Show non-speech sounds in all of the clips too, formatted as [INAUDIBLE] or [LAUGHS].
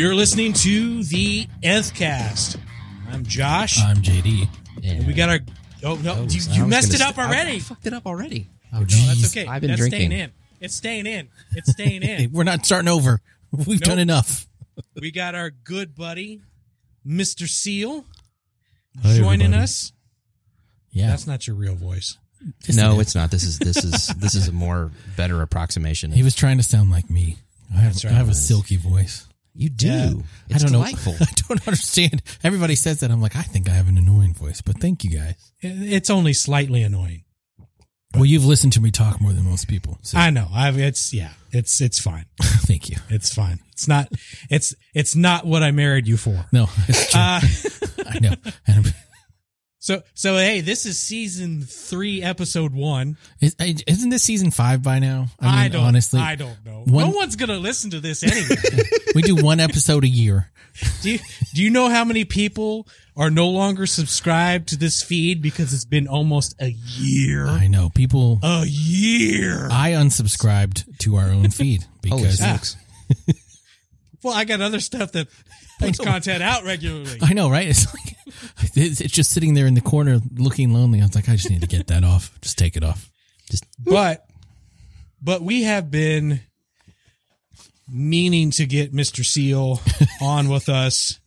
You're listening to the Nth Cast. I'm Josh. I'm JD. and we got our. Oh no! Oh, you you messed it up say- I- already. I fucked it up already. Oh, oh no, jeez. that's okay. I've been that's drinking. staying in. It's staying in. It's staying [LAUGHS] in. we're not starting over. We've done enough. we got our good buddy, Mr. Seal, Hi, joining everybody. us. Yeah. That's not your real voice. Yes, no, it is. not. This is this is [LAUGHS] this is a more better approximation. He was trying to sound like me. I have, That's I have a silky voice. You do. Yeah. It's I don't delightful. know. [LAUGHS] I don't understand. Everybody says that. I'm like, I think I have an annoying voice, but thank you guys. It's only slightly annoying. Well, you've listened to me talk more than most people. So I know. I've. It's yeah. It's it's fine. [LAUGHS] thank you. It's fine. It's not. It's it's not what I married you for. No, it's true. Uh, [LAUGHS] I know. And I'm- so so hey, this is season three, episode one. is, isn't this season five by now? I, mean, don't honestly. I don't know. One- no one's gonna listen to this anyway. [LAUGHS] we do one episode a year. do you do you know how many people are no longer subscribed to this feed because it's been almost a year? I know. People, A year. I unsubscribed to our own feed Holy because [LAUGHS] well, I got other stuff that puts know. content out regularly. I know, right? It's like [LAUGHS] it's, it's just sitting there in the corner looking lonely. I was like, I just need to get that off. Just take it off. Just but but we have been meaning to get Mr. Seal [LAUGHS] on with us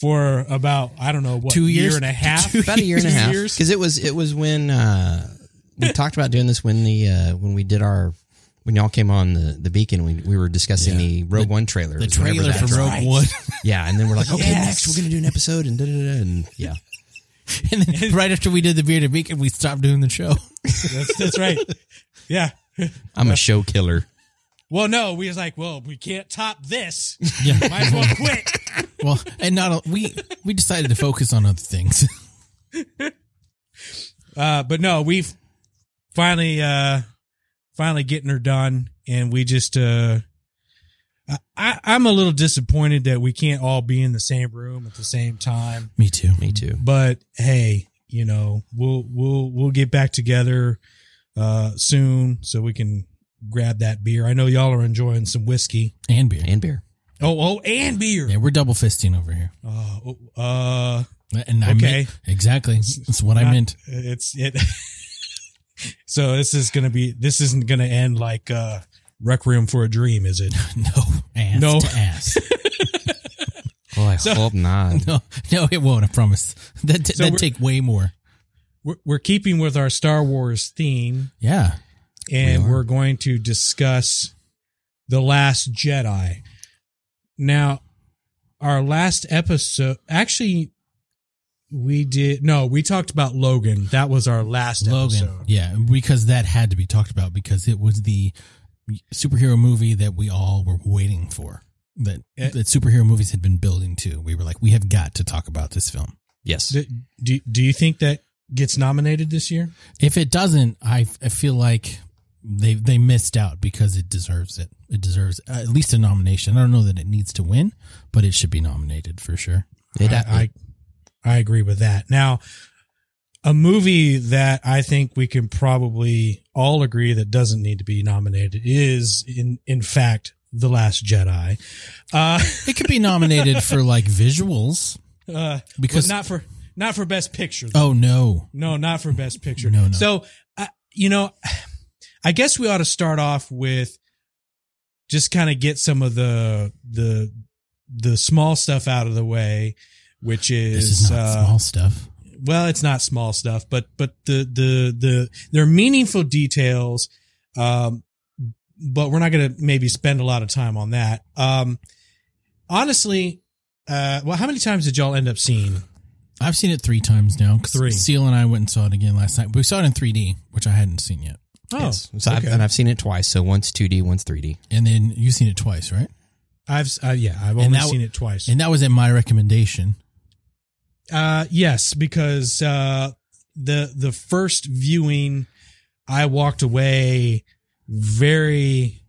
for about I don't know what Two year and a half. Two about a year and a half. years? Because it was it was when uh, we talked about doing this when the uh, when we did our when y'all came on the the beacon. We we were discussing Yeah. the Rogue One trailer. The It was whenever trailer that for dropped. Rogue One, [LAUGHS] Yeah, and then we're like, okay, Yes. next we're gonna do an episode and da da da. And yeah, [LAUGHS] and then [LAUGHS] right after we did the bearded beacon, we stopped doing the show. That's, that's right. Yeah. I'm a show killer. Well, no, we was like, well, we can't top this. Yeah. Might as well quit. Well, and not we we decided to focus on other things. Uh, but no, we've finally, uh, finally getting her done, and we just, uh, I- I, I'm a little disappointed that we can't all be in the same room at the same time. Me too. Me too. But hey, you know, we'll we'll we'll get back together uh, soon so we can grab that beer. I know y'all are enjoying some whiskey. And beer. And beer. Oh, oh, and beer. Yeah, we're double fisting over here. Uh, oh, uh, And I Okay. meant exactly. That's what I meant. it's it. [LAUGHS] so this is gonna be. This isn't gonna end like uh, Requiem for a Dream, is it? [LAUGHS] No, ass No. ass. [LAUGHS] Oh, I So- hope not. [LAUGHS] No, no, it won't. I promise. That So that'd take way more. We're, we're keeping with our Star Wars theme, Yeah. and We we're going to discuss the Last Jedi. Now, our last episode, actually, we did no, we talked about Logan. That was our last Logan. episode. Yeah, because that had to be talked about because it was the superhero movie that we all were waiting for. That Eh. that superhero movies had been building to. We were like, we have got to talk about this film. Yes. Do, do, do you think that gets nominated this year? If it doesn't, I I feel like they they missed out because it deserves it. It deserves at least a nomination. I don't know that it needs to win, but it should be nominated for sure. It, I, I I agree with that. Now, a movie that I think we can probably all agree that doesn't need to be nominated is in in fact The Last Jedi. Uh, [LAUGHS] It could be nominated for like visuals uh because but not for not for best picture. though. oh no, No, not for best picture. No, no. So, uh, you know, I guess we ought to start off with just kind of get some of the the the small stuff out of the way, which is, this is not uh, small stuff. well, it's not small stuff, but but the the the they're meaningful details. Um, but we're not going to maybe spend a lot of time on that. Um, honestly, uh, well, how many times did y'all end up seeing? I've seen it three times now. 'cause Three. Seal and I went and saw it again last night. We saw it in 3D, which I hadn't seen yet. Oh, yes. So I've, and I've seen it twice. So once 2D, once 3D. And then you've seen it twice, right? I've uh, yeah, I've only that- seen it twice. And that was at my recommendation. Uh, yes, because uh, the the first viewing, I walked away very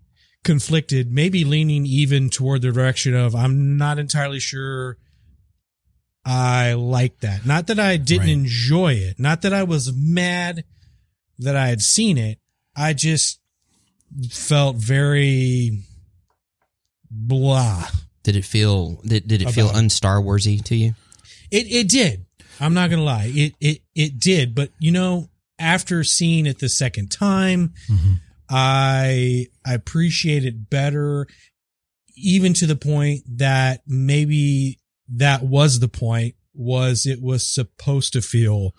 conflicted, maybe leaning even toward the direction of I'm not entirely sure I like that. Not that I didn't Right. enjoy it, not that I was mad that I had seen it. I just felt very blah Did it feel did, did it feel About- unstar Warsy to you? It it did. I'm not gonna lie. It it it did. But you know, after seeing it the second time, Mhm. I I appreciate it better, even to the point that maybe that was the point. Was it was supposed to feel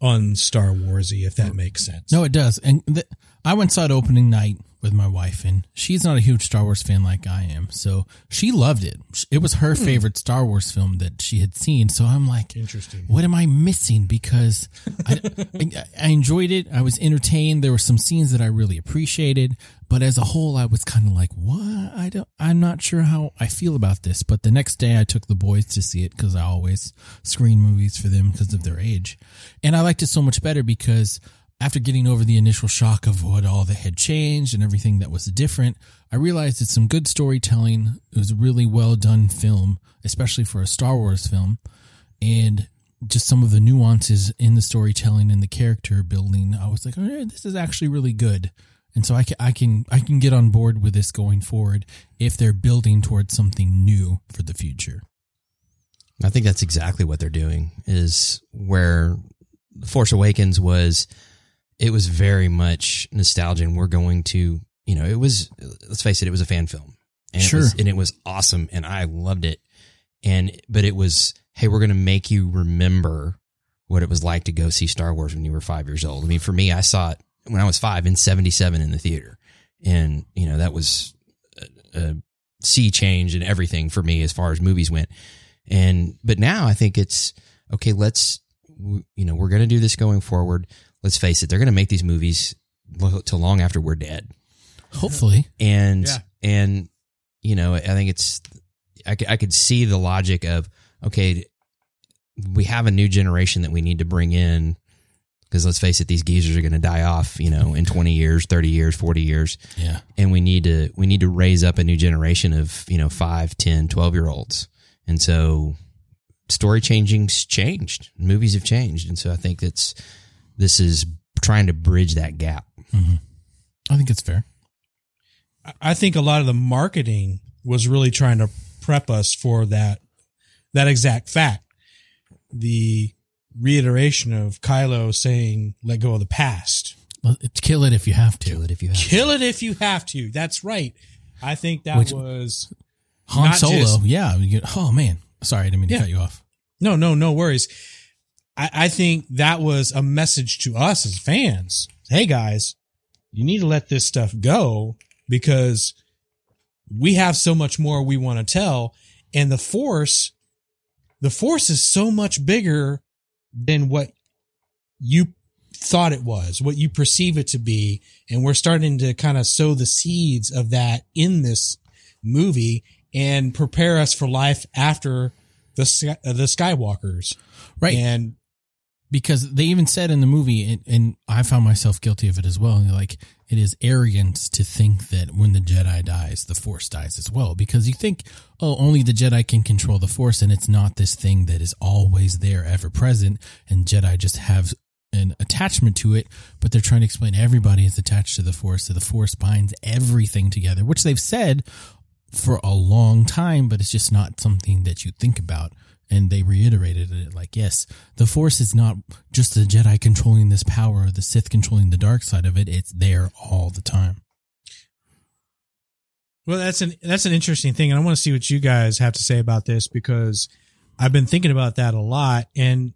on Star Warsy, if that makes sense. No, it does. And th- I went saw it opening night with my wife, and she's not a huge Star Wars fan like I am. So she loved it. It was her hmm. favorite Star Wars film that she had seen. So I'm like, Interesting. what am I missing? Because I, [LAUGHS] I, I enjoyed it. I was entertained. There were some scenes that I really appreciated, but as a whole, I was kind of like, what? I don't, I'm not sure how I feel about this. But the next day I took the boys to see it because I always screen movies for them because of their age. And I liked it so much better because after getting over the initial shock of what all that had changed and everything that was different, I realized it's some good storytelling. It was a really well done film, especially for a Star Wars film. And just some of the nuances in the storytelling and the character building, I was like, oh, this is actually really good. And so I can, I can, I can get on board with this going forward if they're building towards something new for the future. I think that's exactly what they're doing is where Force Awakens was it was very much nostalgia and we're going to you know it was let's face it it was a fan film and Sure. it was, and it was awesome and I loved it and but it was hey we're going to make you remember what it was like to go see Star Wars when you were 5 years old I mean for me I saw it when I was 5 in 77 in the theater and you know that was a, a sea change and everything for me as far as movies went and but now I think it's okay. Let's you know we're going to do this going forward. Let's face it, they're going to make these movies lo- till long after we're dead. Hopefully. And Yeah. and you know I think it's I, I could see the logic of okay, we have a new generation that we need to bring in because let's face it, these geezers are going to die off. You know, in twenty years, thirty years, forty years Yeah. and we need to we need to raise up a new generation of you know 5 10 12 year olds and so story changing's changed movies have changed and so i think that's this is trying to bridge that gap mm-hmm. I think it's fair. I think a lot of the marketing was really trying to prep us for that that exact fact. The reiteration of Kylo saying, "Let go of the past." Well, kill it if you have to. kill it if you have Kill it if you have to. That's right. I think that Which- was Han Not Solo. just- yeah. oh man. Sorry, I didn't mean to Yeah. cut you off. no, no, no worries. I, I think that was a message to us as fans. Hey guys, you need to let this stuff go because we have so much more we want to tell. And the force, the force is so much bigger than what you thought it was, what you perceive it to be. And we're starting to kind of sow the seeds of that in this movie and prepare us for life after the uh, the Skywalkers. Right. And because they even said in the movie, and, and I found myself guilty of it as well. Like it is arrogance to think that when the Jedi dies, the Force dies as well. Because you think, oh, only the Jedi can control the Force, and it's not this thing that is always there, ever present, and Jedi just have an attachment to it. But they're trying to explain everybody is attached to the Force, so the Force binds everything together, which they've said for a long time, but it's just not something that you think about. And they reiterated it like, yes, the Force is not just the Jedi controlling this power or the Sith controlling the dark side of it. It's there all the time. Well, that's an that's an interesting thing, and I want to see what you guys have to say about this because I've been thinking about that a lot, and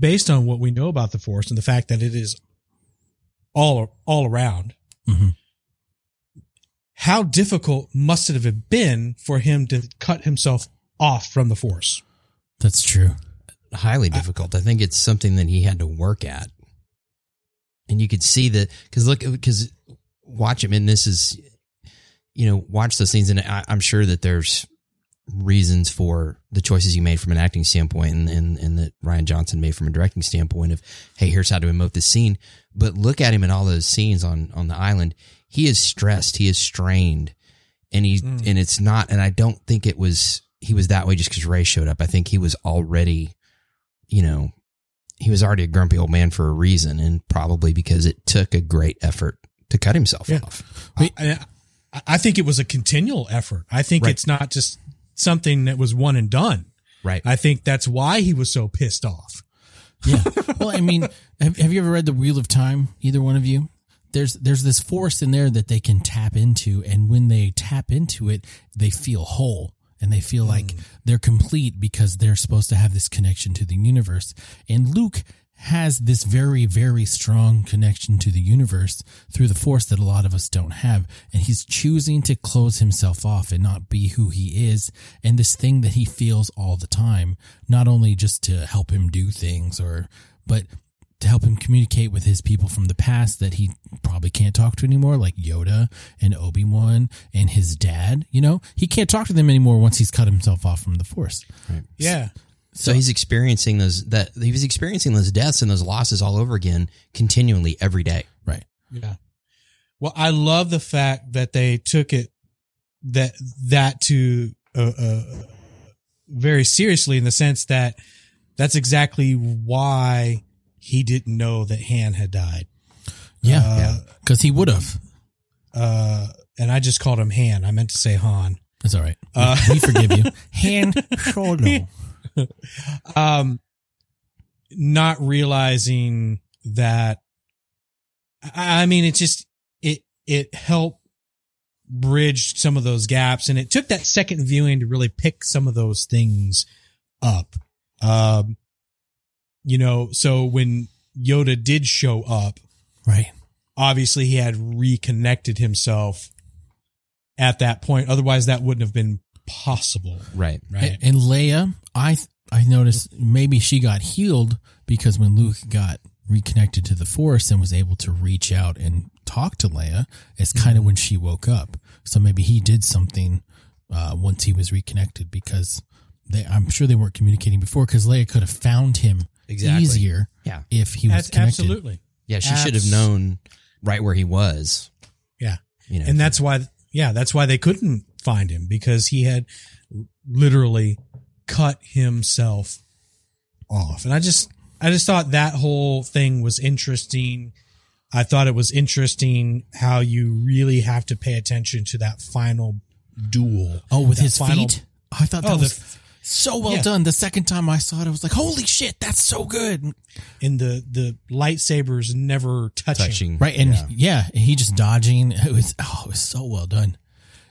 based on what we know about the Force and the fact that it is all all around, Mhm. how difficult must it have been for him to cut himself off from the Force? That's true. highly difficult. I think it's something that he had to work at. And you could see that because look, because watch him, and this is, you know, watch those things, and I, I'm sure that there's reasons for the choices you made from an acting standpoint, and, and and that Rian Johnson made from a directing standpoint of, hey, here's how to emote this scene. But look at him in all those scenes on on the island. He is stressed. He is strained, and he Mm. and it's not. And I don't think it was he was that way just because Rey showed up. I think he was already you know, he was already a grumpy old man for a reason, and probably because it took a great effort to cut himself Yeah. off. I, I, I think it was a continual effort. I think Right. it's not just something that was one and done. Right. I think that's why he was so pissed off. Yeah. [LAUGHS] Well, I mean, have, have you ever read The Wheel of Time? Either one of you? There's there's this force in there that they can tap into, and when they tap into it, they feel whole and they feel like mm. they're complete because they're supposed to have this connection to the universe. And Luke has this very very strong connection to the universe through the force that a lot of us don't have. And he's choosing to close himself off and not be who he is. And this thing that he feels all the time not only just to help him do things or but to help him communicate with his people from the past that he probably can't talk to anymore, like Yoda and Obi Wan and his dad. You know, he can't talk to them anymore once he's cut himself off from the Force. Yeah. So he's experiencing those that he was experiencing those deaths and those losses all over again continually every day. Right. Yeah. Well, I love the fact that they took it that that to uh, uh, very seriously in the sense that that's exactly why he didn't know that Han had died. Yeah. Uh, Because he would have. Uh, and I just called him Han. I meant to say Han. That's all right. Uh, we forgive you. [LAUGHS] Han Solo. [LAUGHS] um, not realizing that. I, I mean, it just it it helped bridge some of those gaps, and it took that second viewing to really pick some of those things up. Um, you know, so when Yoda did show up, Right. obviously he had reconnected himself at that point. Otherwise, that wouldn't have been possible. Right. Right. And Leia, I I noticed maybe she got healed because when Luke got reconnected to the Force and was able to reach out and talk to Leia, it's kind of when she woke up. So maybe he did something uh, once he was reconnected because they, I'm sure they weren't communicating before because Leia could have found him Exactly. easier Yeah. if he was That's connected. absolutely. Yeah. She should have Abs- known right where he was. Yeah. You know. And that's why, yeah, that's why they couldn't find him because he had literally cut himself off. And I just, I just thought that whole thing was interesting. I thought it was interesting how you really have to pay attention to that final duel. Oh, with That his final- feet? I thought that Oh, the- was so well Yeah. done. The second time I saw it, I was like, holy shit, that's so good. And the, the lightsabers never touching. touching. Right. And Yeah. yeah, he just dodging. It was, oh, it was so well done.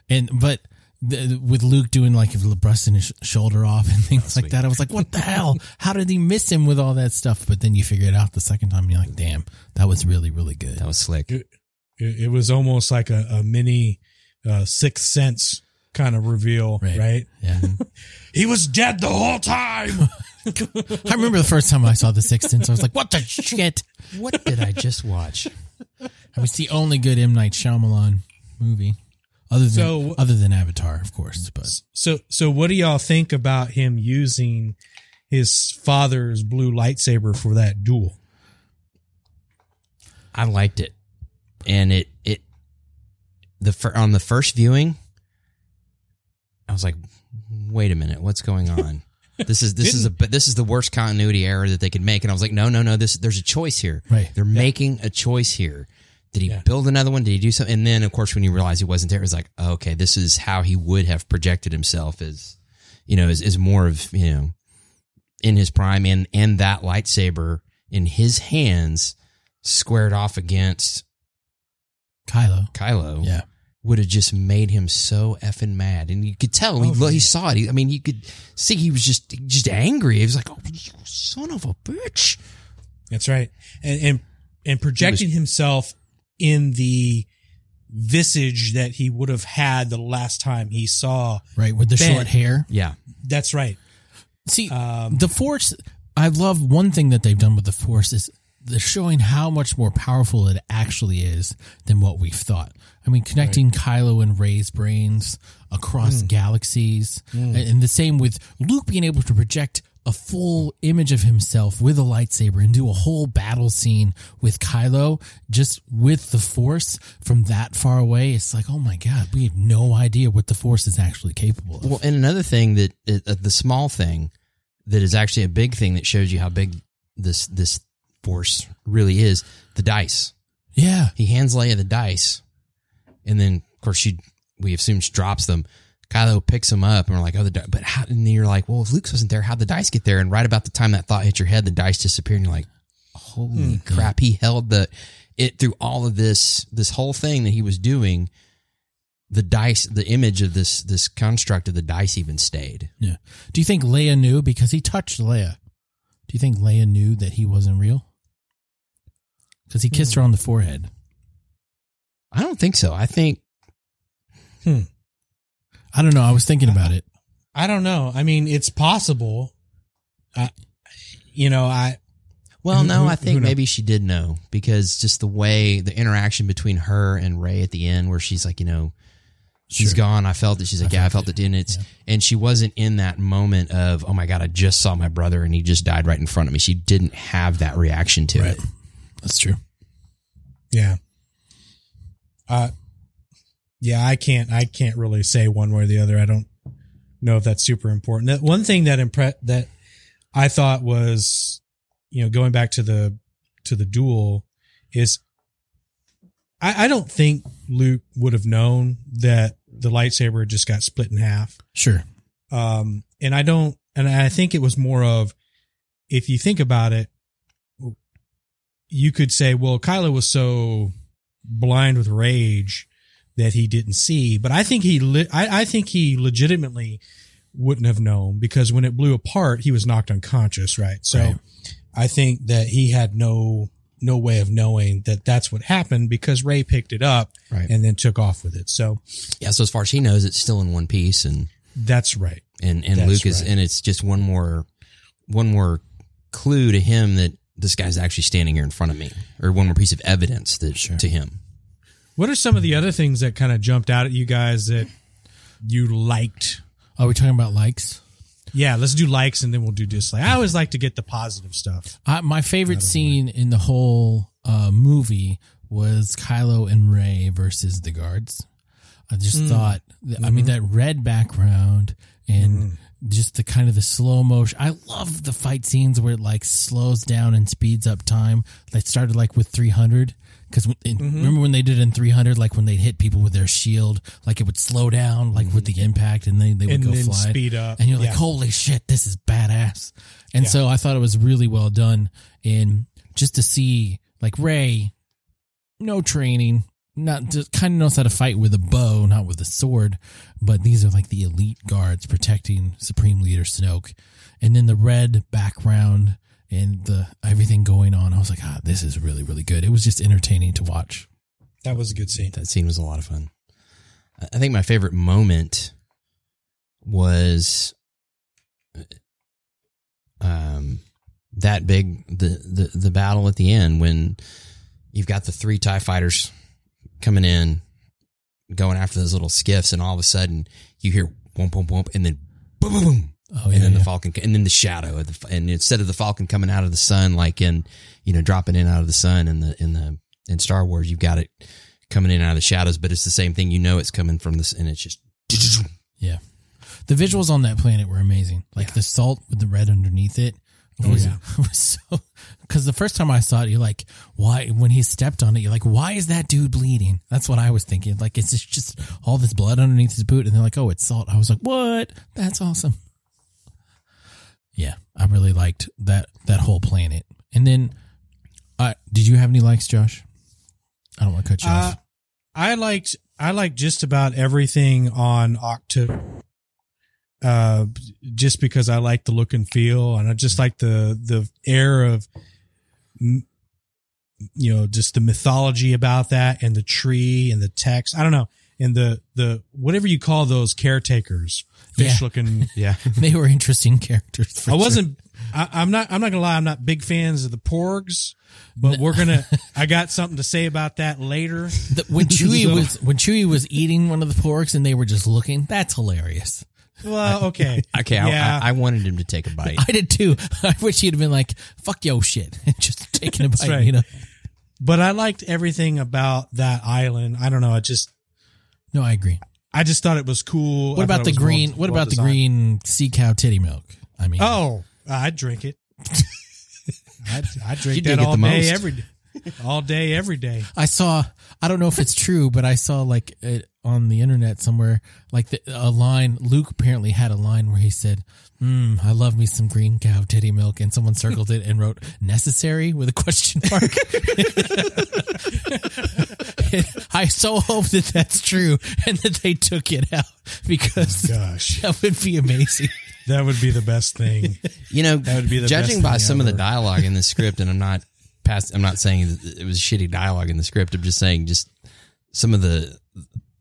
And, but the, with Luke doing like busting his shoulder off and [LAUGHS] things like sweet. that, I was like, what the hell? How did he miss him with all that stuff? But then you figure it out the second time and you're like, damn, that was really, really good. That was slick. It, it was almost like a, a mini uh, sixth sense kind of reveal, Right. right? Yeah. [LAUGHS] He was dead the whole time. [LAUGHS] I remember the first time I saw The Sixth Sense, I was like, what the shit? What did I just watch? I mean, it's the only good M. Night Shyamalan movie. Other than, So- other than Avatar, of course, but So, so what do y'all think about him using his father's blue lightsaber for that duel? I liked it, and it it the fir- on the first viewing, I was like, "Wait a minute, what's going on? [LAUGHS] this is this is a this is the worst continuity error that they could make." And I was like, "No, no, no. This there's a choice here. Right. They're making a choice here. Did he Yeah. build another one? Did he do something? And then, of course, when you realize he wasn't there, it was like, okay, this is how he would have projected himself as, you know, as, as more of you know, in his prime, and and that lightsaber in his hands squared off against Kylo. Kylo Yeah. Would have just made him so effing mad, and you could tell. he, Oh, he yeah. saw it. He, I mean, you could see he was just just angry. He was like, "Oh, you son of a bitch!" That's right. And, and, and projecting himself in the visage that he would have had the last time he saw. Right. With the Ben. short hair. Yeah, That's right. See, Um, the Force, I love one thing that they've done with the Force is they're showing how much more powerful it actually is than what we've thought. I mean, connecting Kylo and Rey's brains across hmm. galaxies, and, and the same with Luke being able to project a full image of himself with a lightsaber and do a whole battle scene with Kylo just with the Force from that far away. It's like, oh my god, we have no idea what the Force is actually capable of. Well, and another thing that uh, uh the small thing that is actually a big thing that shows you how big this this force really is the dice. yeah, He hands Leia the dice, and then of course she we assume she drops them. Kylo picks them up, and we're like, oh, the di- but how? And then you're like, well, if Luke wasn't there, how'd the dice get there? And right about the time that thought hit your head, the dice disappeared, and you're like, holy hmm. crap! He held the it through all of this this whole thing that he was doing. The dice, the image of this this construct of the dice even stayed. Yeah. Do you think Leia knew because he touched Leia? Do you think Leia knew that he wasn't real? Because he kissed hmm. her on the forehead. I don't think so. I think I don't know. I was thinking about it. I don't know. I mean, it's possible. Uh, you know, I Well, no, who- I think maybe she did know because just the way the interaction between her and Rey at the end, where she's like, you know, she's Sure. gone. I felt it. She's like, I yeah, I felt felt it. And it's and she wasn't in that moment of, oh my god, I just saw my brother and he just died right in front of me. She didn't have that reaction to Right. it. That's true. yeah. Uh yeah, I can't I can't really say one way or the other. I don't know if that's super important. That one thing that impre- that I thought was you know, going back to the to the duel is I, I don't think Luke would have known that the lightsaber just got split in half. Sure. Um, and I don't, and I think it was more of, if you think about it, you could say, well, Kylo was so blind with rage that he didn't see, but I think he, I, I think he legitimately wouldn't have known because when it blew apart, he was knocked unconscious, right? So Right. I think that he had no, no way of knowing that that's what happened because Rey picked it up Right. and then took off with it. So Yeah. So as far as he knows, it's still in one piece, and that's right. and and That's Luke is, right. and it's just one more, one more clue to him that this guy's actually standing here in front of me, or one more piece of evidence that to him. What are some of the other things that kind of jumped out at you guys that you liked? Are we talking about likes? Yeah, let's do likes and then we'll do dislike. I always like to get the positive stuff. I, my favorite scene in the whole uh, movie was Kylo and Rey versus the guards. I just hmm. thought, I mean, mm-hmm. that red background and mm-hmm. Just the kind of the slow motion. I love the fight scenes where it like slows down and speeds up time. They started like with 300. Because mm-hmm. remember when they did it in 300, like when they hit people with their shield, like it would slow down, like mm-hmm. with the impact, and they, they would And go fly. speed up. And you're like, Yeah. holy shit, this is badass. And Yeah. so I thought it was really well done. And just to see like Rey, no training, not just kind of knows how to fight with a bow, not with a sword, but these are like the elite guards protecting Supreme Leader Snoke. And then the red background and the everything going on. I was like, ah, this is really, really good. It was just entertaining to watch. That was a good scene. That scene was a lot of fun. I I think my favorite moment was um that big the, the the battle at the end when you've got the three TIE fighters coming in going after those little skiffs and all of a sudden you hear boom boom boom and then boom boom boom Oh, and yeah, then the falcon and then the shadow of the and instead of the falcon coming out of the sun like in you know dropping in out of the sun in the in the in Star Wars you've got it coming in out of the shadows but it's the same thing you know it's coming from this and it's just Yeah. The visuals on that planet were amazing. Like the salt with the red underneath it. Was, yeah. [LAUGHS] was so because the first time I saw it, you're like, why? When he stepped on it, you're like, why is that dude bleeding? That's what I was thinking. Like, it's just, just all this blood underneath his boot, and they're like, oh, it's salt. I was like, what? That's awesome. Yeah, I really liked that that whole planet. And then, uh, did you have any likes, Josh? I don't want to cut you Uh, off. I liked I liked just about everything on Ahch-To. Uh, just because I like the look and feel, and I just like the the air of, you know, just the mythology about that, and the tree and the text. I don't know, and the the whatever you call those caretakers, Yeah. fish looking. [LAUGHS] yeah They were interesting characters. I wasn't. I, I'm not. I'm not gonna lie. I'm not big fans of the porgs, but we're gonna. [LAUGHS] I got something to say about that later. The, when [LAUGHS] Chewie So- was when Chewie was eating one of the Porgs and they were just looking, that's hilarious. Well, okay. [LAUGHS] okay I, Yeah. I, I wanted him to take a bite [LAUGHS] I did too. [LAUGHS] I wish he'd have been like, "Fuck yo shit," and just taking a bite. right. You know? But I liked everything about that island. I don't know. I just, No, I agree. I just thought it was cool. What I about the green? well- what well about the green sea cow titty milk? I mean, Oh, I'd drink it. I'd, I'd drink You that it all the day, most. every day. All day, every day. I saw. I don't know if it's true, but I saw like it on the internet somewhere, like the, a line. Luke apparently had a line where he said, mm, "I love me some green cow titty milk," and someone circled it and wrote "necessary" with a question [LAUGHS] mark. [LAUGHS] I so hope that that's true and that they took it out because Gosh, [LAUGHS] that would be amazing. that would be the best thing. You know, That would be the judging best by thing some of the dialogue in the script, and I'm not past. I'm not saying it was shitty dialogue in the script. I'm just saying just some of the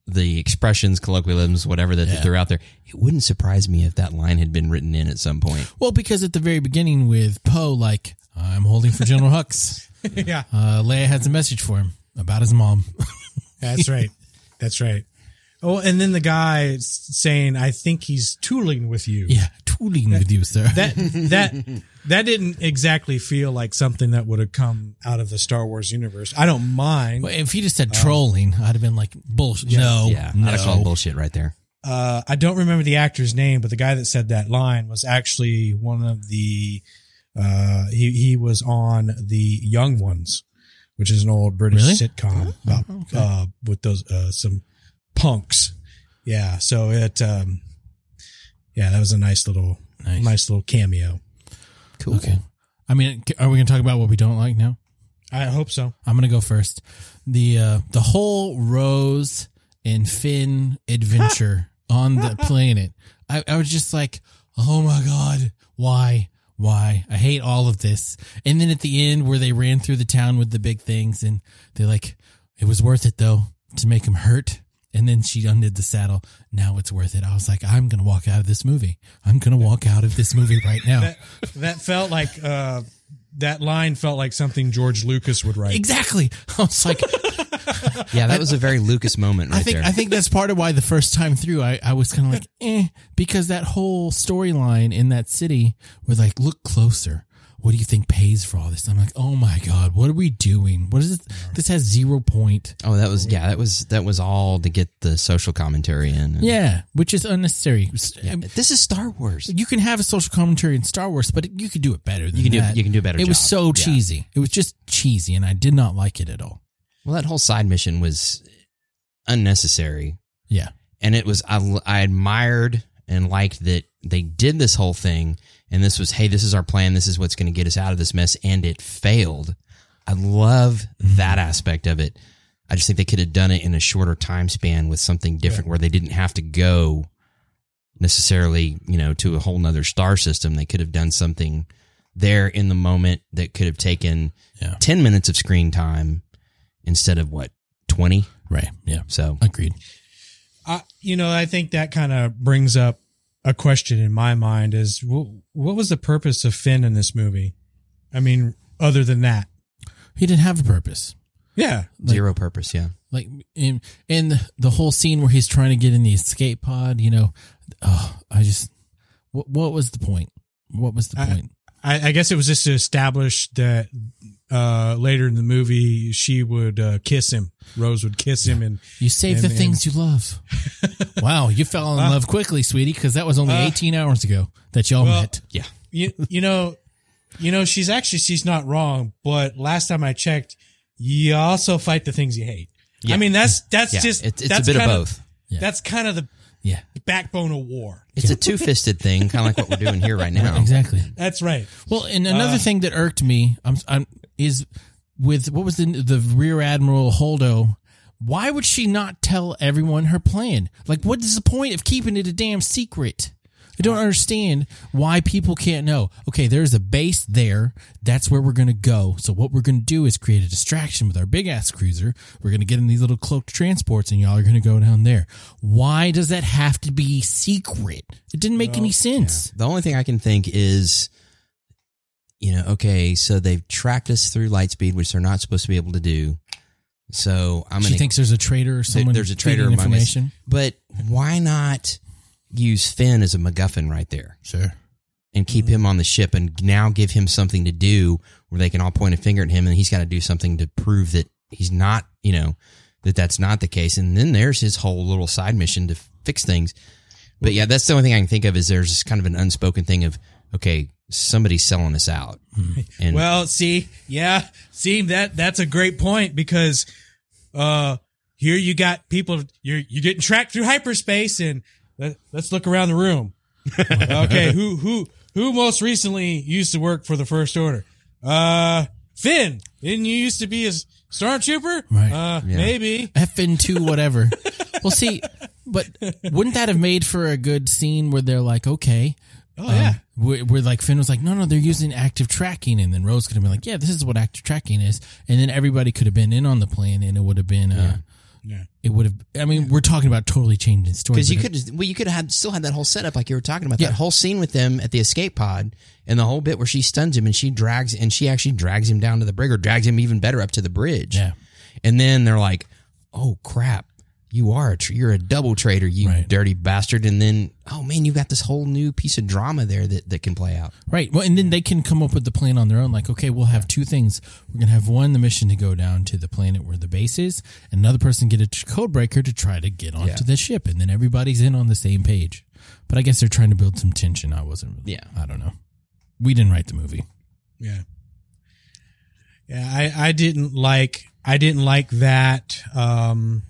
the expressions, colloquialisms, whatever that they're out there. It wouldn't surprise me if that line had been written in at some point. Well, because at the very beginning with Poe, like I'm holding for General Hux. [LAUGHS] yeah, Uh, Leia has a message for him about his mom. [LAUGHS] that's right. That's right. Oh, and then the guy saying, "I think he's tooling with you." Yeah, tooling with you, sir. That that [LAUGHS] that didn't exactly feel like something that would have come out of the Star Wars universe. I don't mind. Well, if he just said trolling, I'd have been like, bullshit. no, yeah, no. I'd have called bullshit right there. uh, I don't remember the actor's name, but the guy that said that line was actually one of the. Uh, he he was on the Young Ones, which is an old British Really? sitcom about okay. uh, with those uh, some punks. Yeah, so it um, yeah, that was a nice little Nice. nice little cameo. Cool. Okay. I mean, are we going to talk about what we don't like now? I hope so. I'm going to go first. The uh, the whole Rose and Finn adventure [LAUGHS] on the planet. I, I was just like, oh my god, why, why? I hate all of this. And then at the end, where they ran through the town with the big things, and they're like, it was worth it though to make him hurt. And then she undid the saddle. Now it's worth it. I was like, I'm gonna walk out of this movie. I'm gonna walk out of this movie right now. That that felt like uh, that line felt like something George Lucas would write. Exactly. [LAUGHS] I was like, [LAUGHS] Yeah, that was a very Lucas moment right I think there. I think that's part of why the first time through I, I was kind of like eh because that whole storyline in that city was like look closer. What do you think pays for all this? I'm like, oh my god, what are we doing? What is this? This has zero point. oh, that was yeah, that was that was all to get the social commentary in. Yeah, which is unnecessary. Um, this is Star Wars. You can have a social commentary in Star Wars, but you could do it better. Than You can do- that. you can do better It was job. so Yeah. cheesy. It was just cheesy, and I did not like it at all. Well, that whole side mission was unnecessary. Yeah, and it was I, I admired and liked that they did this whole thing and this was hey this is our plan. This is what's going to get us out of this mess. And it failed. I love mm-hmm. that aspect of it. I just think they could have done it in a shorter time span with something different where they didn't have to go necessarily you know to a whole nother star system. They could have done something there in the moment that could have taken Yeah. 10 minutes of screen time instead of what 20 right. Yeah, so agreed. I, you know, I think that kind of brings up a question in my mind: is what, what was the purpose of Finn in this movie? I mean, other than that, He didn't have a purpose. yeah, zero purpose yeah. like in in the whole scene where he's trying to get in the escape pod you know oh i just what, what was the point? What was the I- point? I, I guess it was just to establish that uh, later in the movie she would uh, kiss him. Rose would kiss him, and you save and- the things you love [LAUGHS] wow you fell in Uh, love quickly sweetie because that was only uh, 18 hours ago that y'all well, met yeah you you know, you know, she's actually she's not wrong. But last time I checked, you also fight the things you hate. Yeah. I mean, that's that's Yeah, just it's, it's that's a bit of kind both. Yeah. That's kind of the yeah backbone of war. It's a two fisted thing, kind of like what we're doing here right [LAUGHS] now. exactly That's right. Well, and another Uh, thing that irked me I'm, I'm, is with what was the the Rear Admiral Holdo. Why would she not tell everyone her plan? Like, what is the point of keeping it a damn secret? I don't understand why people can't know. Okay, there's a base there. That's where we're going to go. So what we're going to do is create a distraction with our big ass cruiser. We're going to get in these little cloaked transports and y'all are going to go down there. Why does that have to be secret? It didn't make any sense. The only thing I can think is, you know, okay, so they've tracked us through Lightspeed, which they're not supposed to be able to do. So I'm She going to thinks there's a traitor or someone there's a traitor feeding information. But why not use Finn as a MacGuffin right there Sure. and keep him on the ship and now give him something to do where they can all point a finger at him and he's got to do something to prove that he's not, you know, that that's not the case. And then there's his whole little side mission to fix things. But yeah, that's the only thing I can think of is there's kind of an unspoken thing of, okay, somebody's selling us out. And Well, see, yeah, see that that's a great point because uh here you got people you're you're getting tracked through hyperspace and let, let's look around the room. [LAUGHS] okay, who who who most recently used to work for the First Order? Uh Finn, didn't you used to be a stormtrooper? Right. Uh Yeah. maybe. FN2, [LAUGHS] whatever. well, see, but wouldn't that have made for a good scene where they're like, okay, Oh yeah. Where, where like Finn was like, no, no, they're using active tracking, and then Rose could have been like, yeah, this is what active tracking is, and then everybody could have been in on the plan, and it would have been, uh, Yeah. it would have. I mean, we're talking about totally changing story because you but could, well, you could have still had that whole setup like you were talking about. Yeah. That whole scene with them at the escape pod, and the whole bit where she stuns him and she drags, and she actually drags him down to the brig, or drags him even better up to the bridge. Yeah. And then they're like, "Oh crap, you are a tr- you're a double traitor, you Right. dirty bastard." And then, oh man, you've got this whole new piece of drama there that that can play out. Right. Well, and then they can come up with the plan on their own. Like, okay, we'll have two things. We're gonna have one, the mission to go down to the planet where the base is, and another person get a code breaker to try to get onto Yeah. the ship, and then everybody's in on the same page. But I guess they're trying to build some tension. I wasn't. Really, Yeah. I don't know. We didn't write the movie. Yeah. Yeah, I, I didn't like I didn't like that. Um I,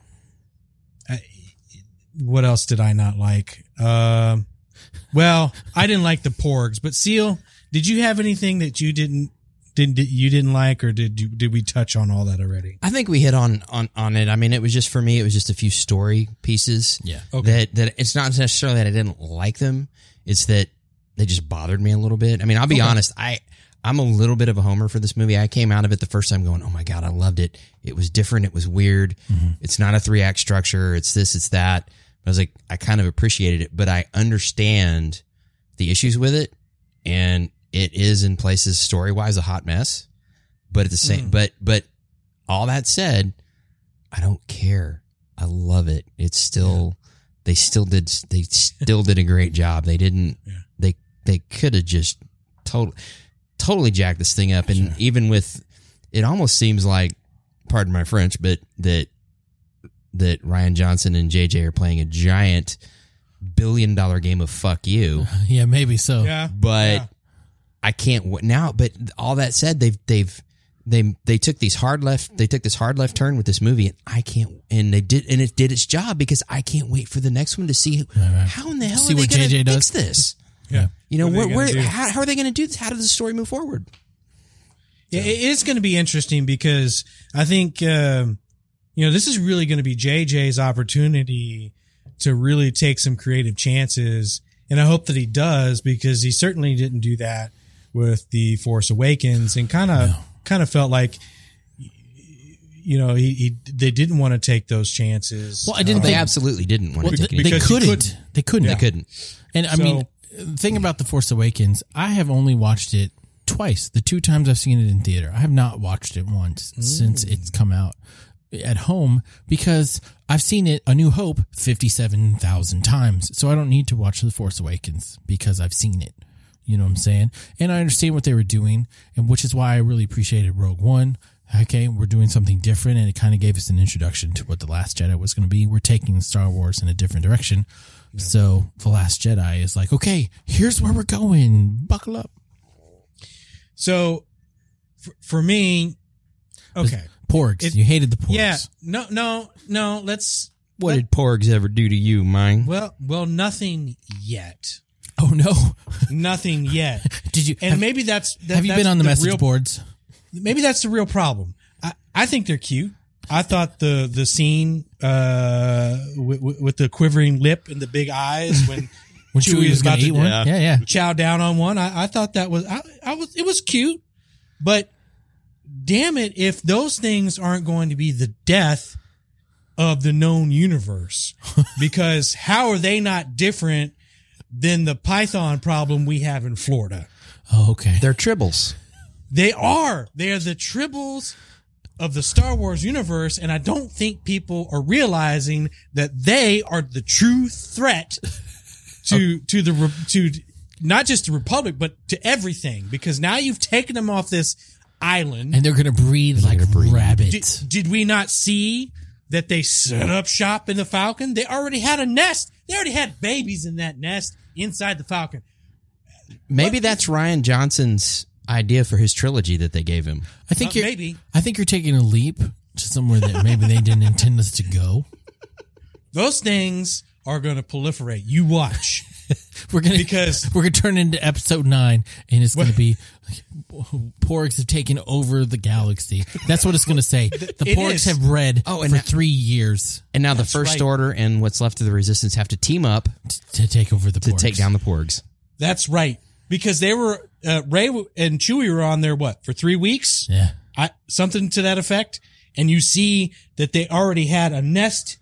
what else did I not like? Um well, I didn't like the porgs, but Seal, did you have anything that you didn't didn't you didn't like or did you did we touch on all that already? I think we hit on on on it. I mean, it was just for me, it was just a few story pieces. Yeah. Okay. That that it's not necessarily that I didn't like them. It's that they just bothered me a little bit. I mean, I'll be Okay. honest. I I'm a little bit of a homer for this movie. I came out of it the first time going, "Oh my god, I loved it. It was different. It was weird. It's not a three act structure. It's this. It's that." I was like, I kind of appreciated it, but I understand the issues with it, and it is in places story wise a hot mess. But at the same, hmm. but but all that said, I don't care. I love it. It's still they still did they still did a great job. They didn't Yeah. they they could have just totally totally jacked this thing up and even with it almost seems like pardon my French, but that that Rian Johnson and JJ are playing a giant billion dollar game of fuck you. [LAUGHS] Yeah, maybe so. Yeah. But Yeah. I can't w- now. But all that said, they've they've they they took these hard left they took this hard left turn with this movie, and I can't. And they did, and it did its job because I can't wait for the next one to see how in the hell See are they going to fix this. Yeah. You know What where, where how, how are they going to do this? How does the story move forward? Yeah, it is going to be interesting because I think um, you know this is really going to be JJ's opportunity to really take some creative chances, and I hope that he does because he certainly didn't do that with the Force Awakens, and kind of kind of felt like you know he, he they didn't want to take those chances. Well, I didn't um, They absolutely didn't want well, to they, take it. they couldn't. couldn't. They couldn't. They couldn't. And I So- mean, the thing about The Force Awakens, I have only watched it twice. The two times I've seen it in theater, I have not watched it once mm. since it's come out at home because I've seen it, A New Hope, 57,000 times. So I don't need to watch The Force Awakens because I've seen it. You know what I'm saying? And I understand what they were doing, and which is why I really appreciated Rogue One. Okay, we're doing something different, and it kind of gave us an introduction to what The Last Jedi was going to be. We're taking Star Wars in a different direction. So The Last Jedi is like, okay, here's where we're going. Buckle up. so for, for me, okay, Porgs. It- you hated the porgs. yeah, no, no, no. Let's What did Porgs ever do to you, mine? well, well, nothing yet, Oh no. [LAUGHS] nothing yet. Did you And have, maybe that's that, have you that's been on the, message real, boards? Maybe that's the real problem. I, I think they're cute. I thought the the scene uh, with, with the quivering lip and the big eyes [LAUGHS] when When Chewie Chewie was was about to to- eat one? Yeah. Yeah, yeah. chow down on one, I, I thought that was I, I was it was cute, but damn it, if those things aren't going to be the death of the known universe, [LAUGHS] because how are they not different than the Python problem we have in Florida? Oh, okay. They're tribbles. They are. They are the tribbles of the Star Wars universe, and I don't think people are realizing that they are the true threat [LAUGHS] to to the re- to not just the Republic, but to everything. Because now you've taken them off this island. And they're going to breathe like breed. rabbits. did, did we not see that they set up shop in the Falcon? They already had a nest. They already had babies in that nest inside the Falcon. Maybe that's Ryan Johnson's idea for his trilogy that they gave him. I think Uh, you're maybe. I think you're taking a leap to somewhere that maybe they didn't intend us to go. [LAUGHS] Those things are going to proliferate. You watch. [LAUGHS] We're gonna Because- [LAUGHS] we're gonna turn into episode nine, and it's gonna be porgs have taken over the galaxy. That's what it's gonna say. [LAUGHS] The It porgs is. have read Oh, and for that- three years And now the First right. Order and what's left of the Resistance have to team up t- to take over the to porgs. take down the Porgs. That's right. Because they were, uh, Rey and Chewie were on there, what, for three weeks? Yeah, I, something to that effect. And you see that they already had a nest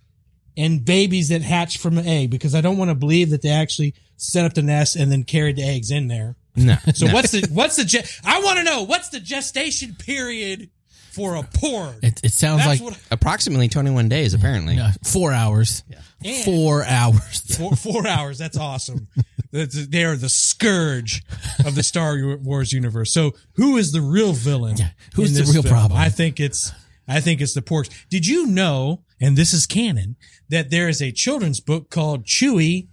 and babies that hatched from an egg because I don't want to believe that they actually set up the nest and then carried the eggs in there. No. So no. what's the, what's the, ge- I want to know what's the gestation period for a porg? it, it sounds That's like what, approximately 21 days apparently. uh, four hours. And- Four hours. [LAUGHS] four, four hours. That's awesome. They are the scourge of the Star Wars universe. So who is the real villain? Yeah, who's the real film? problem? I think it's, I think it's the porgs. Did you know, and this is canon, that there is a children's book called Chewie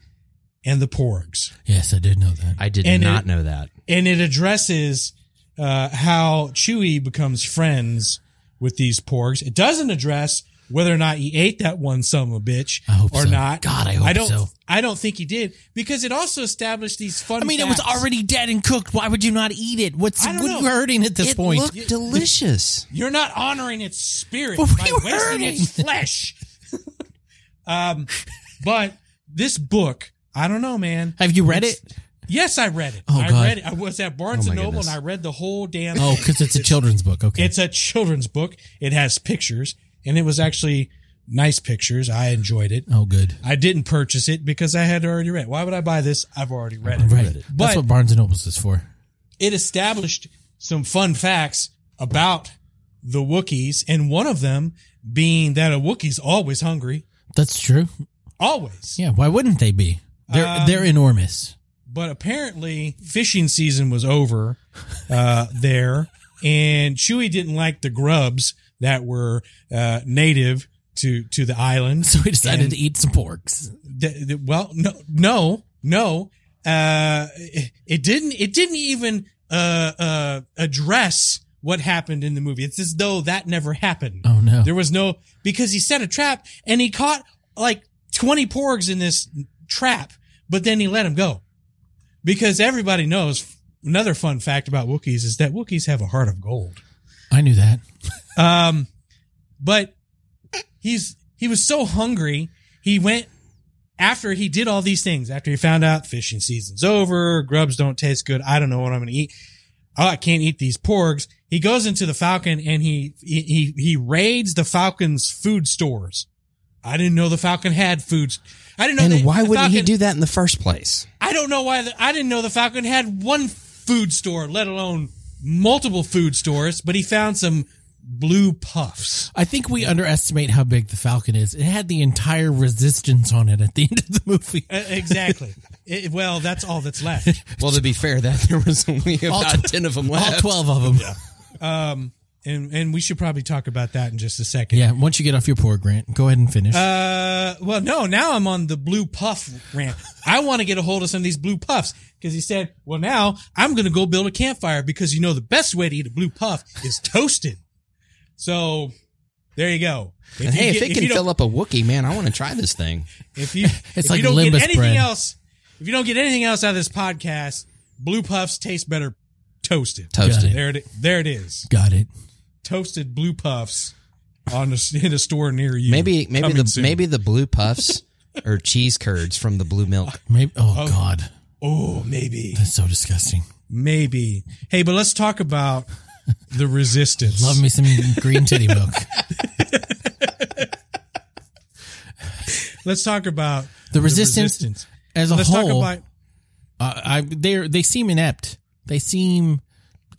and the Porgs? Yes, I did know that. I did And not it- know that. And it addresses, uh, how Chewie becomes friends with these porgs. It doesn't address whether or not he ate that one son of a bitch I hope or so. not. God, I hope I don't, so. I don't think he did because it also established these fun. I mean, it was facts. already dead and cooked. Why would you not eat it? What's I don't what know. are you hurting at this It point? looked delicious. [LAUGHS] You're not honoring its spirit What were by you wasting hurting? its flesh. [LAUGHS] um, but this book, I don't know, man. Have you read It's- it? Yes, I read it. Oh, I God. read it. I was at Barnes Oh, and Noble goodness. and I read the whole damn. Oh, because it's a children's book. Okay. It's a children's book. It has pictures, and it was actually nice pictures. I enjoyed it. oh, good. I didn't purchase it because I had already read. Why would I buy this? I've already read it. Right. That's But- what Barnes and Nobles is for. it established some fun facts about the Wookiees, and one of them being that a Wookiee's always hungry, That's true. always. Yeah. Why wouldn't they be? They're Um, they're enormous. But apparently, fishing season was over uh, [LAUGHS] there, and Chewie didn't like the grubs that were uh, native to to the island. [LAUGHS] So he decided And- to eat some porgs. th- th- well, no, no, no. Uh, it, it didn't. It didn't even uh, uh, address what happened in the movie. It's as though that never happened. Oh no. There was no because he set a trap and he caught like twenty porgs in this trap, but then he let him go because everybody knows. Another fun fact about Wookiees is that Wookiees have a heart of gold. I knew that. [LAUGHS] Um, but he's he was so hungry. He went after he did all these things. After he found out fishing season's over, grubs don't taste good. I don't know what I'm going to eat. Oh, I can't eat these porgs. He goes into the Falcon and he he he, he raids the Falcon's food stores. I didn't know the Falcon had foods. I didn't know. And they- why the wouldn't he do that in the first place? I don't know why. The, I didn't know the Falcon had one food store, let alone multiple food stores. But he found some blue puffs. I think we underestimate how big the Falcon is. It had the entire resistance on it at the [LAUGHS] end of the movie. Uh, exactly. It- well, that's all that's left. Well, to be fair, that there was only about tw- 10 of them left. All left. 12 of them. Yeah. Um, and and we should probably talk about that in just a second. Yeah, once you get off your porg rant, go ahead and finish. Uh, well, no. Now I'm on the blue puff rant. I want to get a hold of some of these blue puffs because he said, "Well, now I'm going to go build a campfire because you know the best way to eat a blue puff is toasted." So there you go. If And hey, you if get- it can you fill up a Wookiee, man, I want to try this thing. [LAUGHS] If you [LAUGHS] It's if like you don't get anything bread. else, if you don't get anything else out of this podcast, blue puffs taste better toasted. Toasted. There it there it is. Got it. Toasted blue puffs on a, in a store near you. Maybe maybe the soon. maybe the blue puffs [LAUGHS] or cheese curds from the blue milk. Maybe. Oh, God, oh maybe that's so disgusting. maybe. Hey, but let's talk about the resistance. Love me some green titty milk. [LAUGHS] Let's talk about The resistance, as a Let's whole. talk about uh, I they they seem inept. They seem,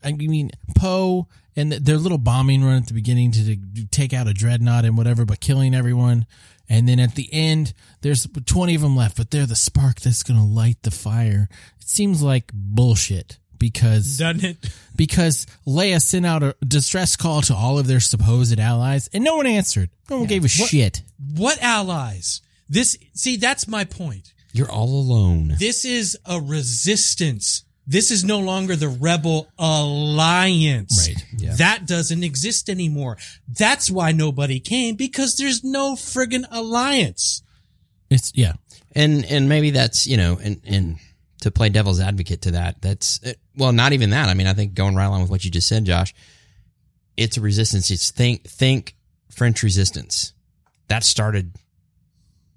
I mean, Poe and their little bombing run at the beginning to, to take out a dreadnought and whatever, but killing everyone. And then at the end, there's 20 of them left, but they're the spark that's going to light the fire. It seems like bullshit because doesn't it? because Leia sent out a distress call to all of their supposed allies, and no one answered. No one gave a shit. What allies? This see that's my point. You're all alone. This is a resistance This is no longer the Rebel Alliance. Right. Yeah. That doesn't exist anymore. That's why nobody came because there's no friggin' alliance. It's yeah. and and maybe that's you know and and to play devil's advocate to that that's uh, well not even that i mean i think going right along with what you just said josh it's a resistance it's think think french resistance that started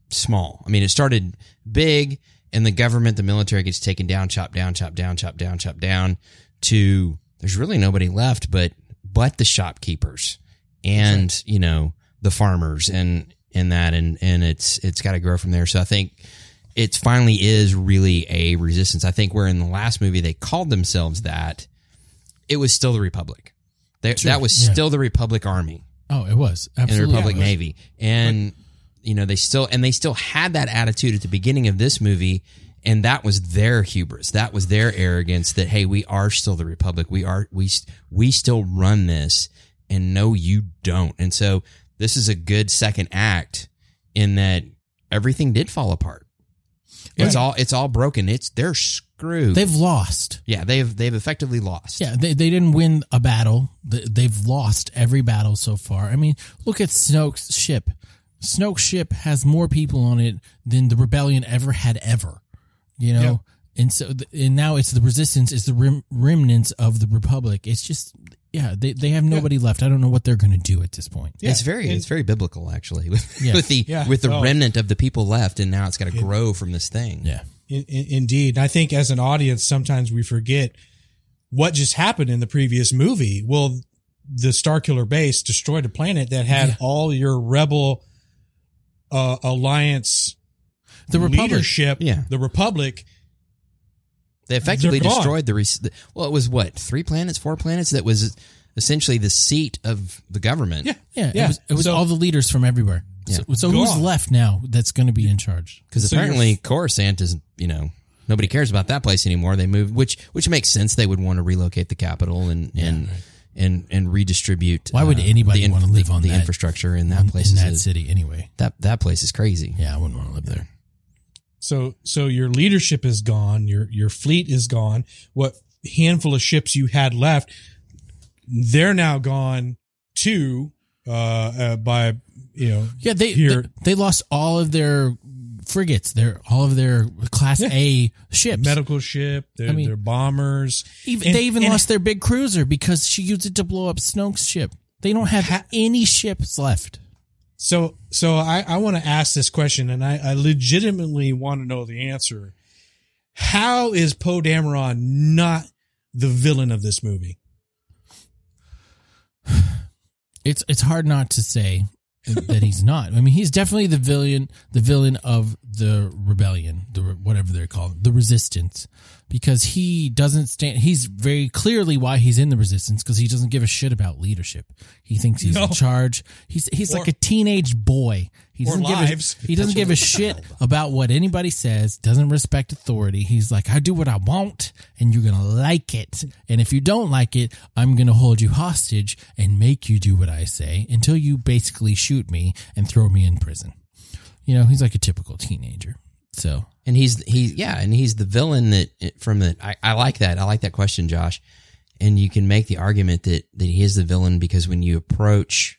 small i mean it started big and the government the military gets taken down chopped down chopped down chopped down chopped down to there's really nobody left but but the shopkeepers and you know the farmers and and that. And and it's it's got to grow from there. So i think it finally is really a resistance. I think where in the last movie they called themselves that it was still the republic. They, that was yeah. still the republic army. Oh, it was. And the republic Yeah, navy. And you know they still and they still had that attitude at the beginning of this movie and that was their hubris that was their arrogance that hey we are still the republic we are we we still run this and no you don't and so this is a good second act in that everything did fall apart it's all it's all broken it's they're screwed They've lost. yeah they've they've effectively lost Yeah, they, they didn't win a battle. They- They've lost every battle so far. I mean, look at Snoke's ship. Snoke's ship has more people on it than the rebellion ever had ever. You know, and so th- and now it's the resistance is the rem- remnants of the republic. It's just yeah, they they have nobody left. I don't know what they're going to do at this point. it's very it's very biblical actually [LAUGHS] with, Yeah. with the Yeah. with the Oh. remnant of the people left and now it's got to grow from this thing Yeah, In, in, indeed. I think as an audience, sometimes we forget what just happened in the previous movie. Well, the Starkiller base destroyed a planet that had Yeah. all your rebel uh, alliance the republic. leadership. Yeah. The Republic. They effectively destroyed the, res- the. Well, it was what three planets, four planets that was essentially the seat of the government. Yeah. Yeah, Yeah. it was, it was So- all the leaders from everywhere. So, so who's Gone. left now that's going to be in charge? because So you're- apparently Coruscant is you know nobody cares about that place anymore. They moved, which which makes sense. They would want to relocate the capital and and and and redistribute. Why would uh, anybody the in- wanna live the, on the that- infrastructure in that place? in is that city anyway. that that place is crazy. Yeah, I wouldn't want to live there. So, so your leadership is gone. Your, your fleet is gone. What handful of ships you had left, they're now gone too, uh, uh by, you know, Yeah, they, Here- they they lost all of their frigates, their all of their class A ships. medical ship, their, I mean- their bombers. even, and- they even lost their big cruiser because she used it to blow up Snoke's ship. They don't have Ha- any ships left. So, so I, I want to ask this question, and I, I legitimately want to know the answer. How is Poe Dameron not the villain of this movie? [SIGHS] It's it's hard not to say that he's not. I mean, he's definitely the villain, the villain of the rebellion, the whatever they're called, the resistance, because he doesn't stand. He's very clearly why he's in the resistance because he doesn't give a shit about leadership. He thinks he's No. in charge. He's he's Or- like a teenage boy. He doesn't give lives. a, he doesn't give a shit about what anybody says. Doesn't respect authority. He's like, I do what I want, and you're gonna like it. And if you don't like it, I'm gonna hold you hostage and make you do what I say until you basically shoot me and throw me in prison. You know, he's like a typical teenager. So And he's he yeah, and he's the villain that from the I, I like that. I like that question, Josh. And you can make the argument that that he is the villain because when you approach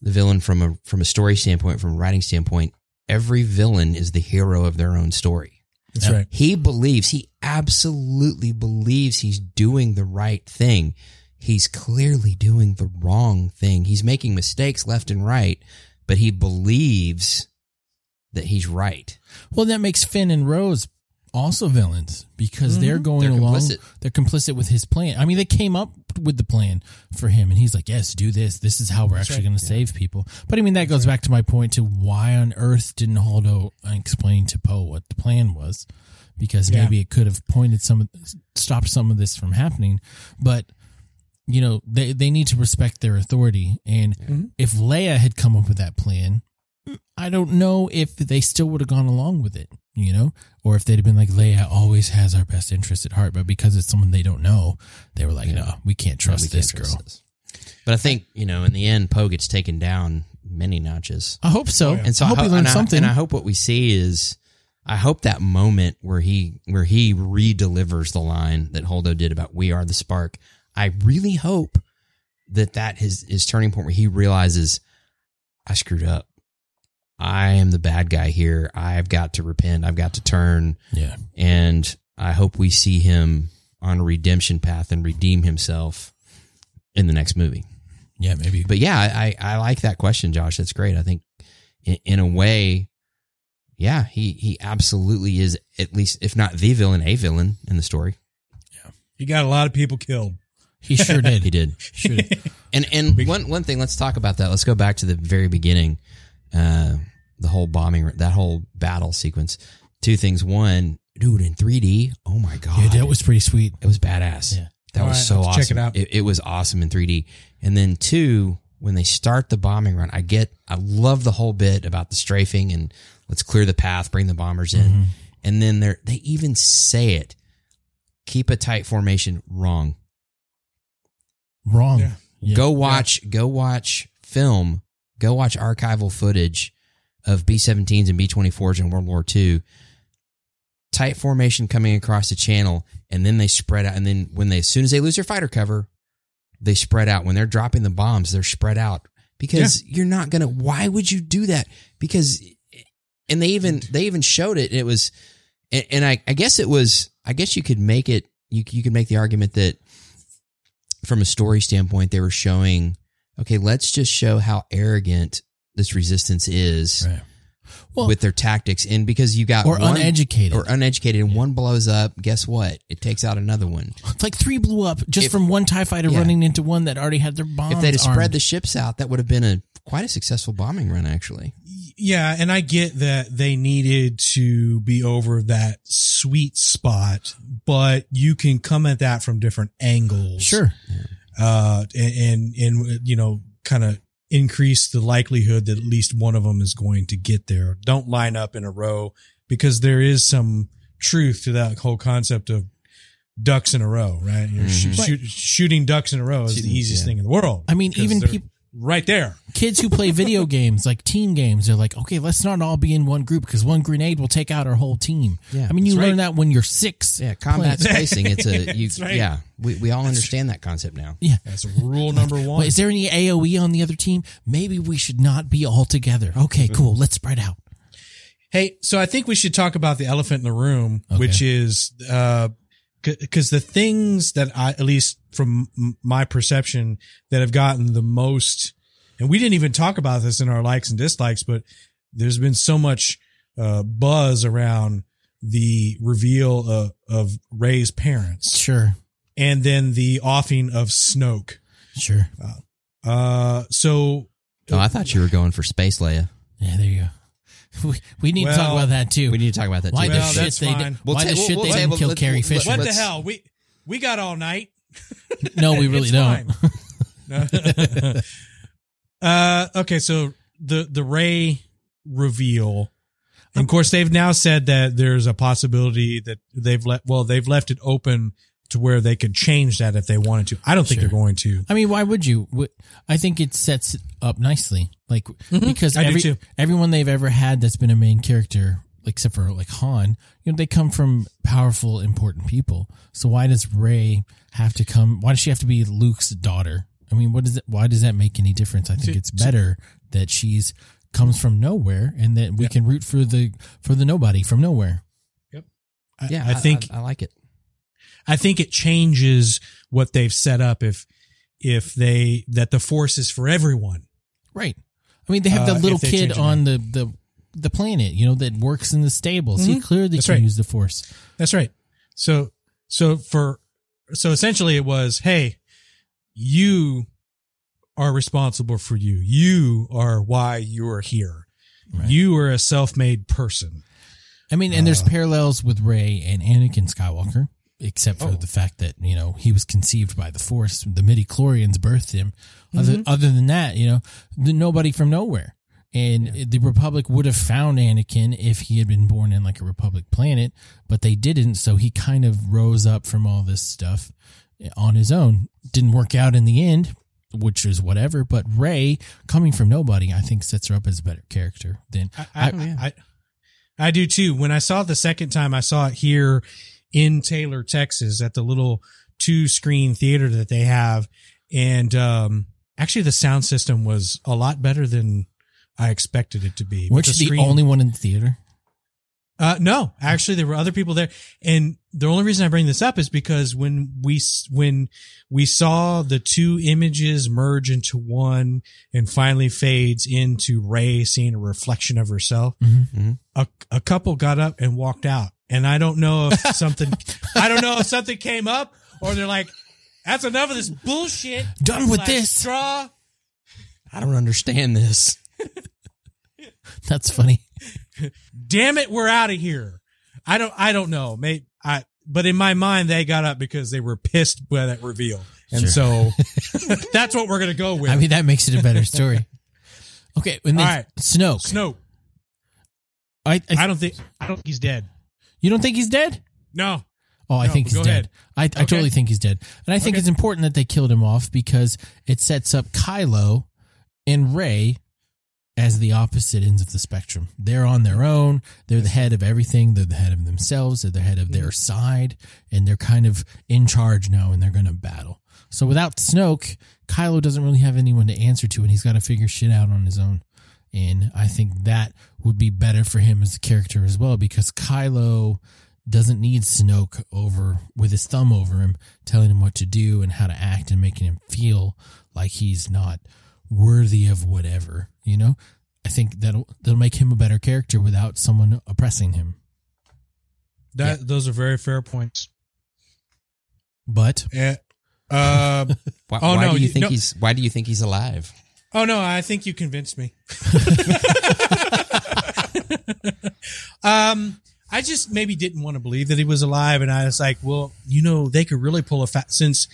the villain from a from a story standpoint, from a writing standpoint, every villain is the hero of their own story. That's right. He believes, he absolutely believes he's doing the right thing. He's clearly doing the wrong thing. He's making mistakes left and right, but he believes that he's right. Well, that makes Finn and Rose also villains because they're mm-hmm. going They're along. complicit. They're complicit with his plan. I mean, they came up with the plan for him, and he's like, "Yes, do this. This is how we're actually going to save people." But I mean, that goes back to my point to why on earth didn't Holdo explain to Poe what the plan was? Because Yeah. maybe it could have pointed some, of, stopped some of this from happening. But you know, they they need to respect their authority, and mm-hmm. if Leia had come up with that plan, I don't know if they still would have gone along with it, you know, or if they'd have been like, Leia always has our best interest at heart, but because it's someone they don't know, they were like, no, we can't trust We can't this trust girl. this. But I think you know, in the end, Poe gets taken down many notches, I hope so. Oh, yeah. And so I hope ho- we learned and I- something. and I hope what we see is, I hope that moment where he where he re-delivers the line that Holdo did about "We are the spark." I really hope that that his his turning point where he realizes I screwed up. I am the bad guy here. I've got to repent. I've got to turn. Yeah. And I hope we see him on a redemption path and redeem himself in the next movie. Yeah, maybe. But yeah, I, I like that question, Josh. That's great. I think in, in a way, yeah, he, he absolutely is at least, if not the villain, a villain in the story. Yeah. He got a lot of people killed. He sure did. [LAUGHS] He did. Sure did. And and one one thing, let's talk about that. Let's go back to the very beginning, uh, the whole bombing, that whole battle sequence. Two things. One, dude, in 3D. Oh my god, Yeah, that was pretty sweet. it was badass. Yeah. That All was right, so awesome. check it out. It, was awesome in 3D. And then two, when they start the bombing run, I get, I love the whole bit about the strafing and let's clear the path, bring the bombers in. Mm-hmm. And then they're they even say it. Keep a tight formation. Wrong. Wrong. Yeah. Yeah. Go watch, go watch film, go watch archival footage of B 17s and B 24s in World War II. Tight formation coming across the channel, and then they spread out. And then when they, as soon as they lose their fighter cover, they spread out. When they're dropping the bombs, they're spread out because you're not gonna. Why would you do that? Because, and they even they even showed it. And it was, and, and I I guess it was. I guess you could make it. You you could make the argument that from a story standpoint, they were showing, okay, let's just show how arrogant this resistance is Right. Well, with their tactics. And because you got or one- uneducated. or uneducated and one blows up, guess what? It takes out another one. It's like three blew up just If- from one TIE fighter Yeah. running into one that already had their bombs. if they'd have spread the ships out, that would have been a quite a successful bombing run, actually. Yeah, and I get that they needed to be over that sweet spot, but you can come at that from different angles. Sure. Uh, and, and, and you know, kind of increase the likelihood that at least one of them is going to get there. Don't line up in a row because there is some truth to that whole concept of ducks in a row, right? You're Mhm. shoo- shoot- shooting ducks in a row is Shooting- the easiest yeah. thing in the world. I mean, even they're people, right there. kids who play video [LAUGHS] games, like team games, they're like, okay, let's not all be in one group because one grenade will take out our whole team. Yeah, I mean, you that's learn right. that when you're six. Yeah, combat playing- spacing. It's a [LAUGHS] you, right. yeah. We we all understand that concept now. Yeah. That's rule number one. Wait, is there any AOE on the other team? Maybe we should not be all together. Okay, mm-hmm. cool. Let's spread out. Hey, so I think we should talk about the elephant in the room, Okay. which is uh, because the things that I, at least from my perception, that have gotten the most, and we didn't even talk about this in our likes and dislikes, but there's been so much uh, buzz around the reveal of, of Rey's parents, Sure. and then the offing of Snoke. Sure. Uh, so Oh, I thought you were going for Space Leia. Yeah, there you go. We, we need to talk about that too. We need to talk about that why too. the shit they fine. did, We'll why ta- the we'll- shit we'll they didn't kill Carrie Fisher? what the hell? We we got all night. [LAUGHS] No, we [LAUGHS] really It's don't. [LAUGHS] uh, okay, so the the Rey reveal, and of course they've now said that there's a possibility that they've let well they've left it open to where they could change that if they wanted to. I don't think Sure. they're going to. I mean, why would you? I think it sets it up nicely, like because Mm-hmm. I do every everyone they've ever had that's been a main character, except for like Han, you know, they come from powerful, important people. So why does Rey have to come? Why does she have to be Luke's daughter? I mean, what does it? Why does that make any difference? I think it's better that she's comes from nowhere and that we Yep. can root for the for the nobody from nowhere. I, Yeah, I think I, like it. I think it changes what they've set up if if they that the force is for everyone. Right. I mean, they have Uh, the little kid on the, the the planet, you know, that works in the stables. He Mhm. clearly That's can right. use the force. That's right. So so for so essentially it was, hey, you are responsible for you. You are why you are here. Right. You are a self-made person. I mean, and there's Uh, parallels with Rey and Anakin Skywalker, except for Oh. the fact that you know he was conceived by the Force. The midi-chlorians birthed him. Other Mm-hmm. other than that, you know, the, nobody from nowhere. And the Republic would have found Anakin if he had been born in like a Republic planet, but they didn't. So he kind of rose up from all this stuff on his own. Didn't work out in the end, which is whatever. But Rey, coming from nobody, I think sets her up as a better character than I I, yeah. I, I do too. When I saw it the second time, I saw it here in Taylor, Texas at the little two screen theater that they have. And, um, actually the sound system was a lot better than I expected it to be. But Weren't you the only one in the theater? Uh, no, actually, there were other people there, and the only reason I bring this up is because when we when we saw the two images merge into one, and finally fades into Rey seeing a reflection of herself, Mhm. a a couple got up and walked out, and I don't know if something, I don't know if something came up, or they're like, "That's enough of this bullshit." Done with Last this. straw. I don't understand this. [LAUGHS] That's funny. damn it, we're out of here. I don't, I don't know. May I, but in my mind, they got up because they were pissed by that reveal. And so [LAUGHS] [LAUGHS] that's what we're going to go with. I mean, that makes it a better story. Okay, and then All right. Snoke. Snoke. I, I, I don't think, I don't think he's dead. You don't think he's dead? No. Oh, I No, think he's dead. ahead. I, I totally think he's dead. And I think Okay. it's important that they killed him off because it sets up Kylo and Rey as the opposite ends of the spectrum. They're on their own. They're the head of everything. They're the head of themselves. They're the head of their mm-hmm. side. And they're kind of in charge now and they're going to battle. So without Snoke, Kylo doesn't really have anyone to answer to and he's got to figure shit out on his own. And I think that would be better for him as a character as well because Kylo doesn't need Snoke over with his thumb over him, telling him what to do and how to act and making him feel like he's not worthy of whatever. You know, I think that'll that'll make him a better character without someone oppressing him. That, those are very fair points. But Eh, uh, [LAUGHS] Why, Oh, why no, do you you- think no. he's Why do you think he's alive? oh no, I think you convinced me. [LAUGHS] [LAUGHS] [LAUGHS] um, I just maybe didn't want to believe that he was alive, and I was like, well, you know, they could really pull a fat since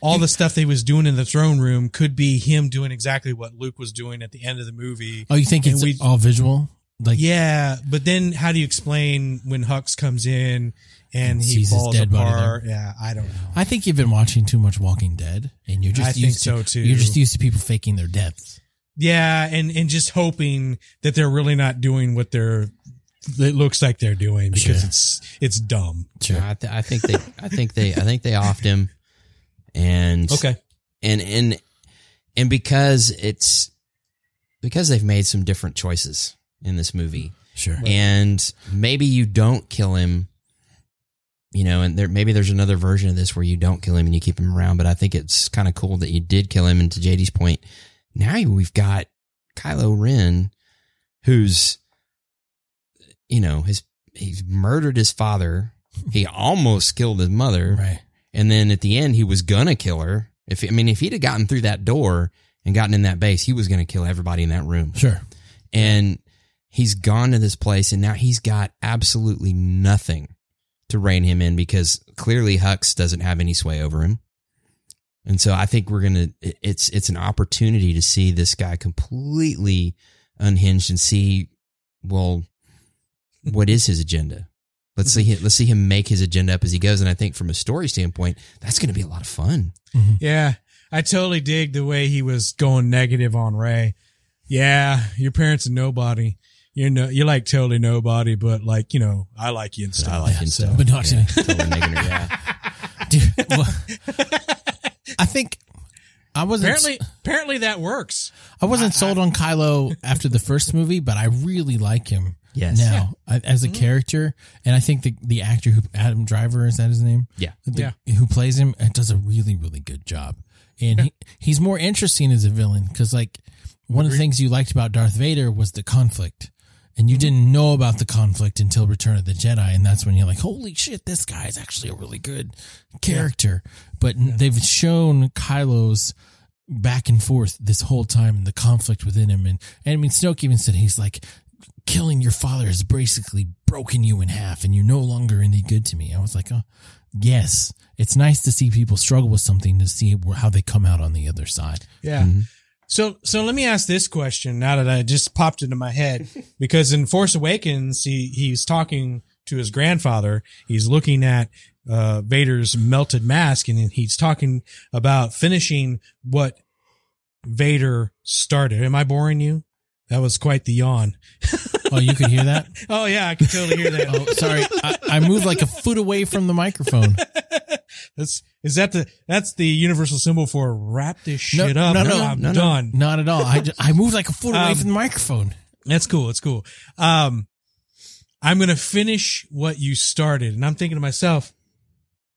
all the stuff they was doing in the throne room could be him doing exactly what Luke was doing at the end of the movie. oh, you think And it's we- all visual? Like Yeah, but then how do you explain when Hux comes in and And he sees his falls apart? Yeah, I don't know. I think you've been watching too much Walking Dead, and you're just I think used to, so, too. You're just used to people faking their deaths. Yeah, and and just hoping that they're really not doing what they're it looks like they're doing because Sure. it's it's dumb. Sure. I, th- I think they I think they I think they offed him, and okay and and and because it's because they've made some different choices in this movie, Sure. and maybe you don't kill him. You know, and there maybe there's another version of this where you don't kill him and you keep him around, but I think it's kind of cool that you did kill him. And to JD's point, now we've got Kylo Ren, who's, you know, his he's murdered his father. He [LAUGHS] almost killed his mother, Right. and then at the end he was gonna kill her. If I mean, if he'd have gotten through that door and gotten in that base, he was gonna kill everybody in that room Sure. and he's gone to this place and now he's got absolutely nothing to rein him in because clearly Hux doesn't have any sway over him. And so I think we're going to it's it's an opportunity to see this guy completely unhinged and see well what is his agenda. Let's see let's see him make his agenda up as he goes and I think from a story standpoint that's going to be a lot of fun. Mm-hmm. Yeah, I totally dig the way he was going negative on Rey. Yeah, your parents are nobody. You're no, you're like totally nobody, but like you know, I like you and stuff. I like him so. so. But not to me. Totally negative. yeah. [LAUGHS] Dude, well, I think I wasn't Apparently, apparently that works. I wasn't sold on Kylo after the first movie, but I really like him Yes. now I- as a character, and I think the the actor who Adam Driver is that his name? Yeah. The- who plays him uh, does a really really good job, and he, he's more interesting as a villain because like one of the things you liked about Darth Vader was the conflict. And you didn't know about the conflict until Return of the Jedi, and that's when you're like, "Holy shit, this guy is actually a really good character." But they've shown Kylo's back and forth this whole time and the conflict within him. And, and I mean, Snoke even said he's like, killing your father has basically broken you in half and you're no longer any good to me. I was like, oh, yes, it's nice to see people struggle with something to see how they come out on the other side. Yeah. Mm-hmm. So, so let me ask this question now that I just popped into my head [LAUGHS] because in Force Awakens, he, he's talking to his grandfather. He's looking at, uh, Vader's melted mask and he's talking about finishing what Vader started. Am I boring you? That was quite the yawn. Oh, you could hear that? [LAUGHS] Oh yeah, I can totally hear that. Oh, sorry. I, I moved like a foot away from the microphone. [LAUGHS] That's is that the that's the universal symbol for wrap this No, shit up. no, no, I'm no, no. done. Not at all. I, ju- I moved like a foot away Um, from the microphone. That's cool. That's cool. Um, I'm gonna finish what you started, and I'm thinking to myself,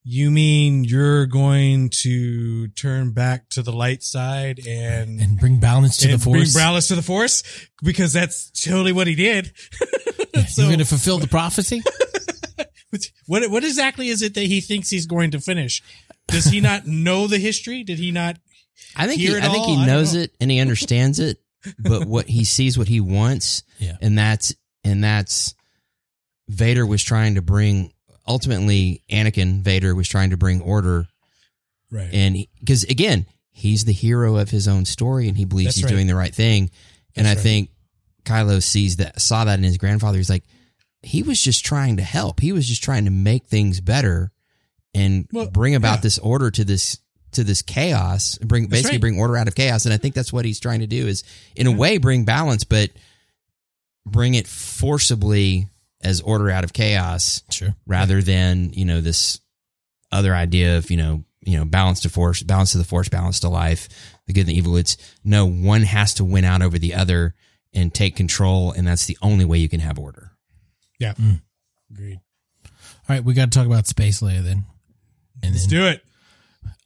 you mean you're going to turn back to the light side and And bring balance to the force. bring Browlis to the force because that's totally what he did. [LAUGHS] so- You're going to fulfill the prophecy? [LAUGHS] What what exactly is it that he thinks he's going to finish? Does he not know the history? Did he not? I think hear he, it I think all? he knows know. it and he understands it, but [LAUGHS] what he sees what he wants, Yeah. and that's and that's Vader was trying to bring ultimately Anakin Vader was trying to bring order Right. and because again he's the hero of his own story and he believes That's he's right. doing the right thing and That's i right. think kylo sees that saw that in his grandfather he's like he was just trying to help he was just trying to make things better and Well, bring about yeah. this order to this to this chaos bring That's basically right. bring order out of chaos and i think that's what he's trying to do is in a way bring balance but bring it forcibly as order out of chaos Sure. rather than you know this other idea of you know you know balance to force balance to the force balance to life the good and the evil it's no one has to win out over the other and take control and that's the only way you can have order yeah. Mm. Agreed. All right. We got to talk about Space Leia then. And Let's then, do it.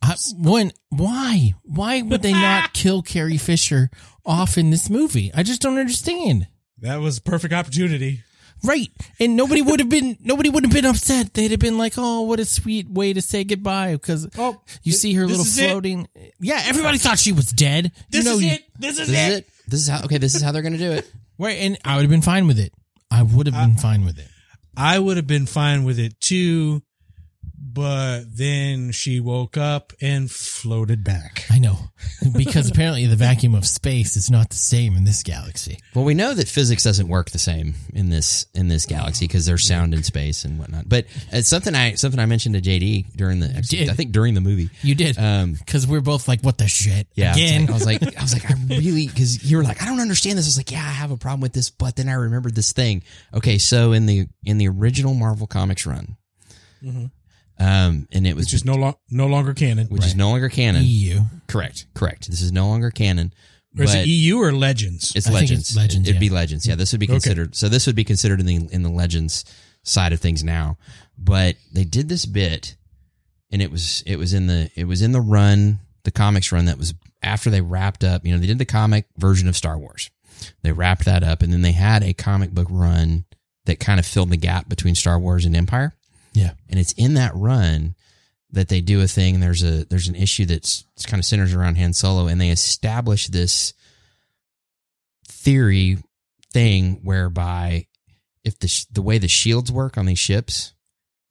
I, one, why? Why would they not [LAUGHS] kill Carrie Fisher off in this movie? I just don't understand. That was a perfect opportunity. Right. And nobody would have been [LAUGHS] nobody would have been upset. They'd have been like, "Oh, what a sweet way to say goodbye." Because Oh, you see her little is it. floating. Yeah, everybody thought she was dead. This you know, is you- it. This is this it. is it this is how okay this is how they're gonna do it [LAUGHS] Right, and I would have been fine with it. I would have been fine with it. I would have been fine with it too, but then she woke up and floated back. I know because [LAUGHS] apparently the vacuum of space is not the same in this galaxy. well we know that physics doesn't work the same in this in this galaxy because there's sound in space and whatnot but it's something i something i mentioned to jd during the did. i think during the movie You did um because we're both like, "What the shit?" Yeah, it's again. like- I was like, I was like, I really, because you were like, I don't understand this. I was like, yeah, I have a problem with this, but then I remembered this thing. Okay, so in the in the original Marvel Comics run, Mhm. Um, and it was Which is no lo- no longer canon. which is no longer canon. EU. Correct, correct. This is no longer canon. or is it EU or Legends? It's I think legends. it's Legends, It'd yeah. be legends. Yeah, this would be Okay. considered. So this would be considered in the in the legends side of things now. But they did this bit, and it was it was in the it was in the run, the comics run that was after they wrapped up. You know, they did the comic version of Star Wars. They wrapped that up, and then they had a comic book run that kind of filled the gap between Star Wars and Empire. Yeah. and it's in that run that they do a thing. And there's a there's an issue that's it's kind of centers around Han Solo, and they establish this theory thing whereby if the sh- the way the shields work on these ships,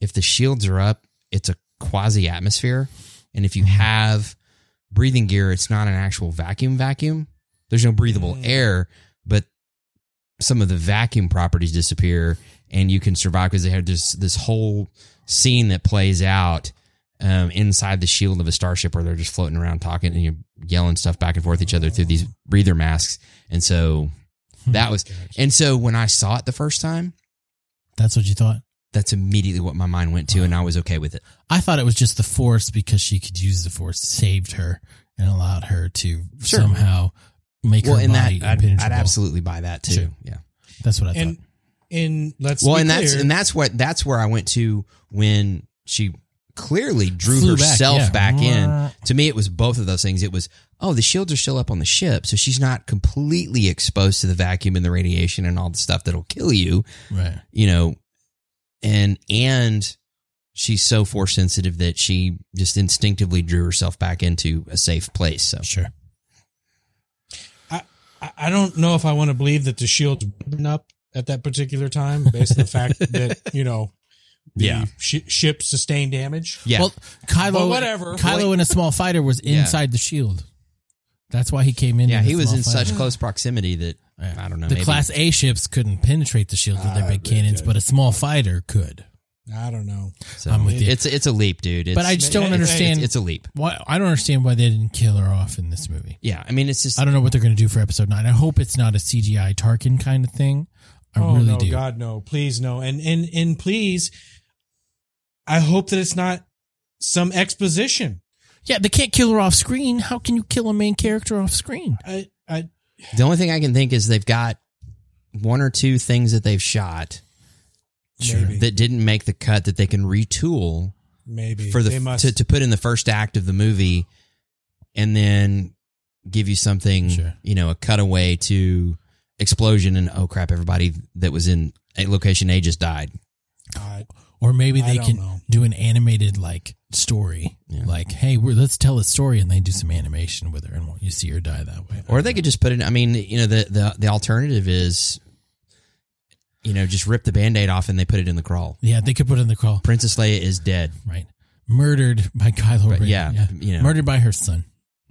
if the shields are up, it's a quasi atmosphere, and if you have breathing gear, it's not an actual vacuum vacuum. There's no breathable Mm. air, but some of the vacuum properties disappear, and you can survive because they have this this whole scene that plays out um, inside the shield of a starship where they're just floating around talking and you're yelling stuff back and forth each other through these breather masks. And so that was, and so when I saw it the first time, That's what you thought. that's immediately what my mind went to, and I was okay with it. I thought it was just the force because she could use the force saved her and allowed her to Sure. somehow make Well, her and that body I'd. I'd absolutely buy that too. Sure. Yeah. That's what I thought. and let's Well, be and that's and that's what that's where I went to when she clearly drew Flew back, herself yeah. back in. To me, it was both of those things. It was oh, the shields are still up on the ship, so she's not completely exposed to the vacuum and the radiation and all the stuff that'll kill you. Right. You know, and and she's so force sensitive that she just instinctively drew herself back into a safe place. So Sure. I, I don't know if I want to believe that the shield's been up at that particular time, based on the fact [LAUGHS] that you know, the Yeah. sh- ship sustained damage. yeah, Well, Kylo, But whatever. Kylo in a small fighter was Yeah. inside the shield. That's why he came in. yeah, he was in fighter. such close proximity that Yeah. I don't know. The maybe- Class A ships couldn't penetrate the shield with their Ah, big cannons, okay. but a small fighter could. I don't know. So I'm with you. It's it's a leap, dude. It's, But I just don't Hey, hey, understand It's, it's a leap. why. I don't understand why they didn't kill her off in this movie. Yeah, I mean, it's just I don't know what they're going to do for episode nine. I hope it's not a CGI Tarkin kind of thing. I oh really no, do. God no, please no, and and and please, I hope that it's not some exposition. Yeah, they can't kill her off screen. How can you kill a main character off screen? I, I The only thing I can think is they've got one or two things that they've shot maybe that didn't make the cut that they can retool maybe for the they must to, to put in the first act of the movie and then give you something Sure. you know a cutaway to explosion and oh crap everybody that was in a location A just died I- Or maybe I they can know. do an animated like story, Yeah. like, hey, we're, let's tell a story, and they do some animation with her, and you see her die that way. or they could just put it i mean you know the the, the alternative is you know just rip the band-aid off and they put it in the crawl yeah, they could put it in the crawl, princess leia is dead right? Murdered by Kylo Right, Ren. yeah, you know. murdered by her son.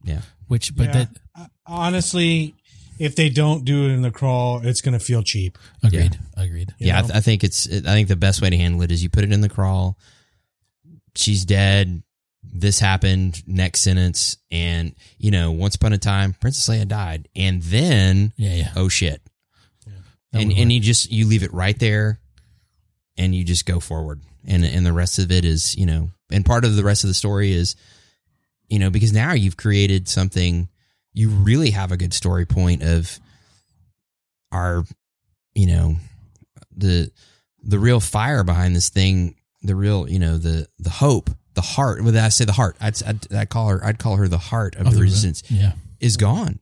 yeah Which, but yeah. that honestly, if they don't do it in the crawl, it's going to feel cheap. agreed, agreed. You yeah I, th- I think it's i think the best way to handle it is you put it in the crawl. She's dead. This happened. Next sentence. And you know once upon a time princess leia died. And then Yeah, yeah. oh shit. That and and work. you just you leave it right there and you just go forward. And and the rest of it is you know and part of the rest of the story is you know because now you've created something you really have a good story point of our you know the the real fire behind this thing the real you know the the hope the heart well I say the heart I'd, I'd, I'd call her I'd call her the heart of Of the the- resistance yeah, is gone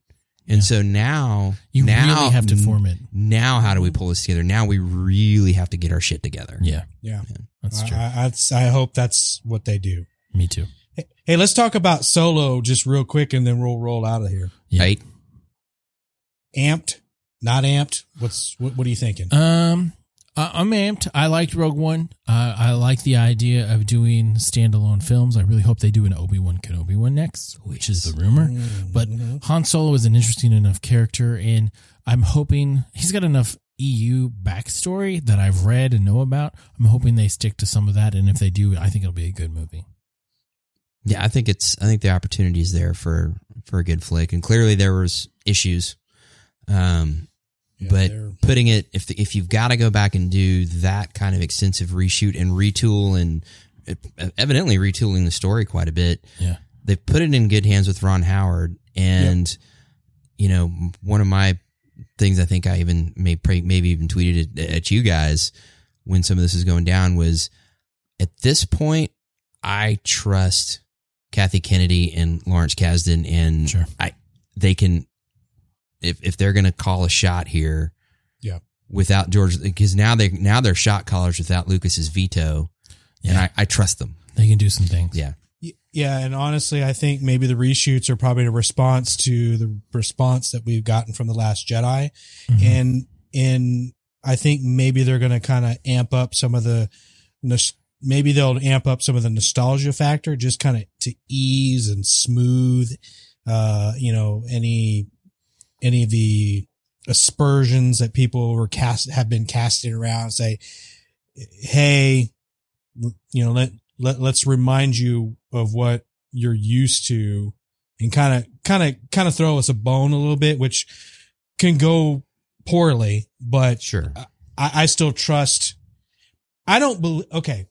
and Yeah. so now you now, really have to form it. now how do we pull this together now we really have to get our shit together Yeah, Yeah, that's true. I, I'd- I hope that's what they do. Me too. Hey, hey, let's talk about Solo just real quick, and then we'll roll out of here. Yeah. right Amped, not amped. What's what? What are you thinking? Um, I- I'm amped. I liked Rogue One. Uh, I like the idea of doing standalone films. I really hope they do an Obi Wan Kenobi one next, which is the rumor. But Han Solo is an interesting enough character, and I'm hoping he's got enough EU backstory that I've read and know about. I'm hoping they stick to some of that, and if they do, I think it'll be a good movie. Yeah i think it's i think the opportunity is there for for a good flick. And clearly there was issues um Yeah, but putting it if if you've got to go back and do that kind of extensive reshoot and retool and uh, evidently retooling the story quite a bit Yeah. they've put it in good hands with Ron Howard. And you know one of my things I think I even may pray, maybe even tweeted it at you guys when some of this is going down was at this point I trust Kathy Kennedy and Lawrence Kasdan and Sure. I they can if if they're going to call a shot here Yeah. without George because now they now they're shot callers without Lucas's veto and Yeah. I, I trust them They can do some things. yeah Yeah, and honestly, I think maybe the reshoots are probably a response to the response that we've gotten from the Last Jedi, Mhm. and and I think maybe they're going to kind of amp up some of the, nos- maybe they'll amp up some of the nostalgia factor, just kind of to ease and smooth, uh, you know, any any of the aspersions that people were cast have been casting around. Say, hey, you know, let let let's remind you of what you're used to, and kind of kind of kind of throw us a bone a little bit, which can go poorly, but sure I, I still trust. I don't believe. Okay,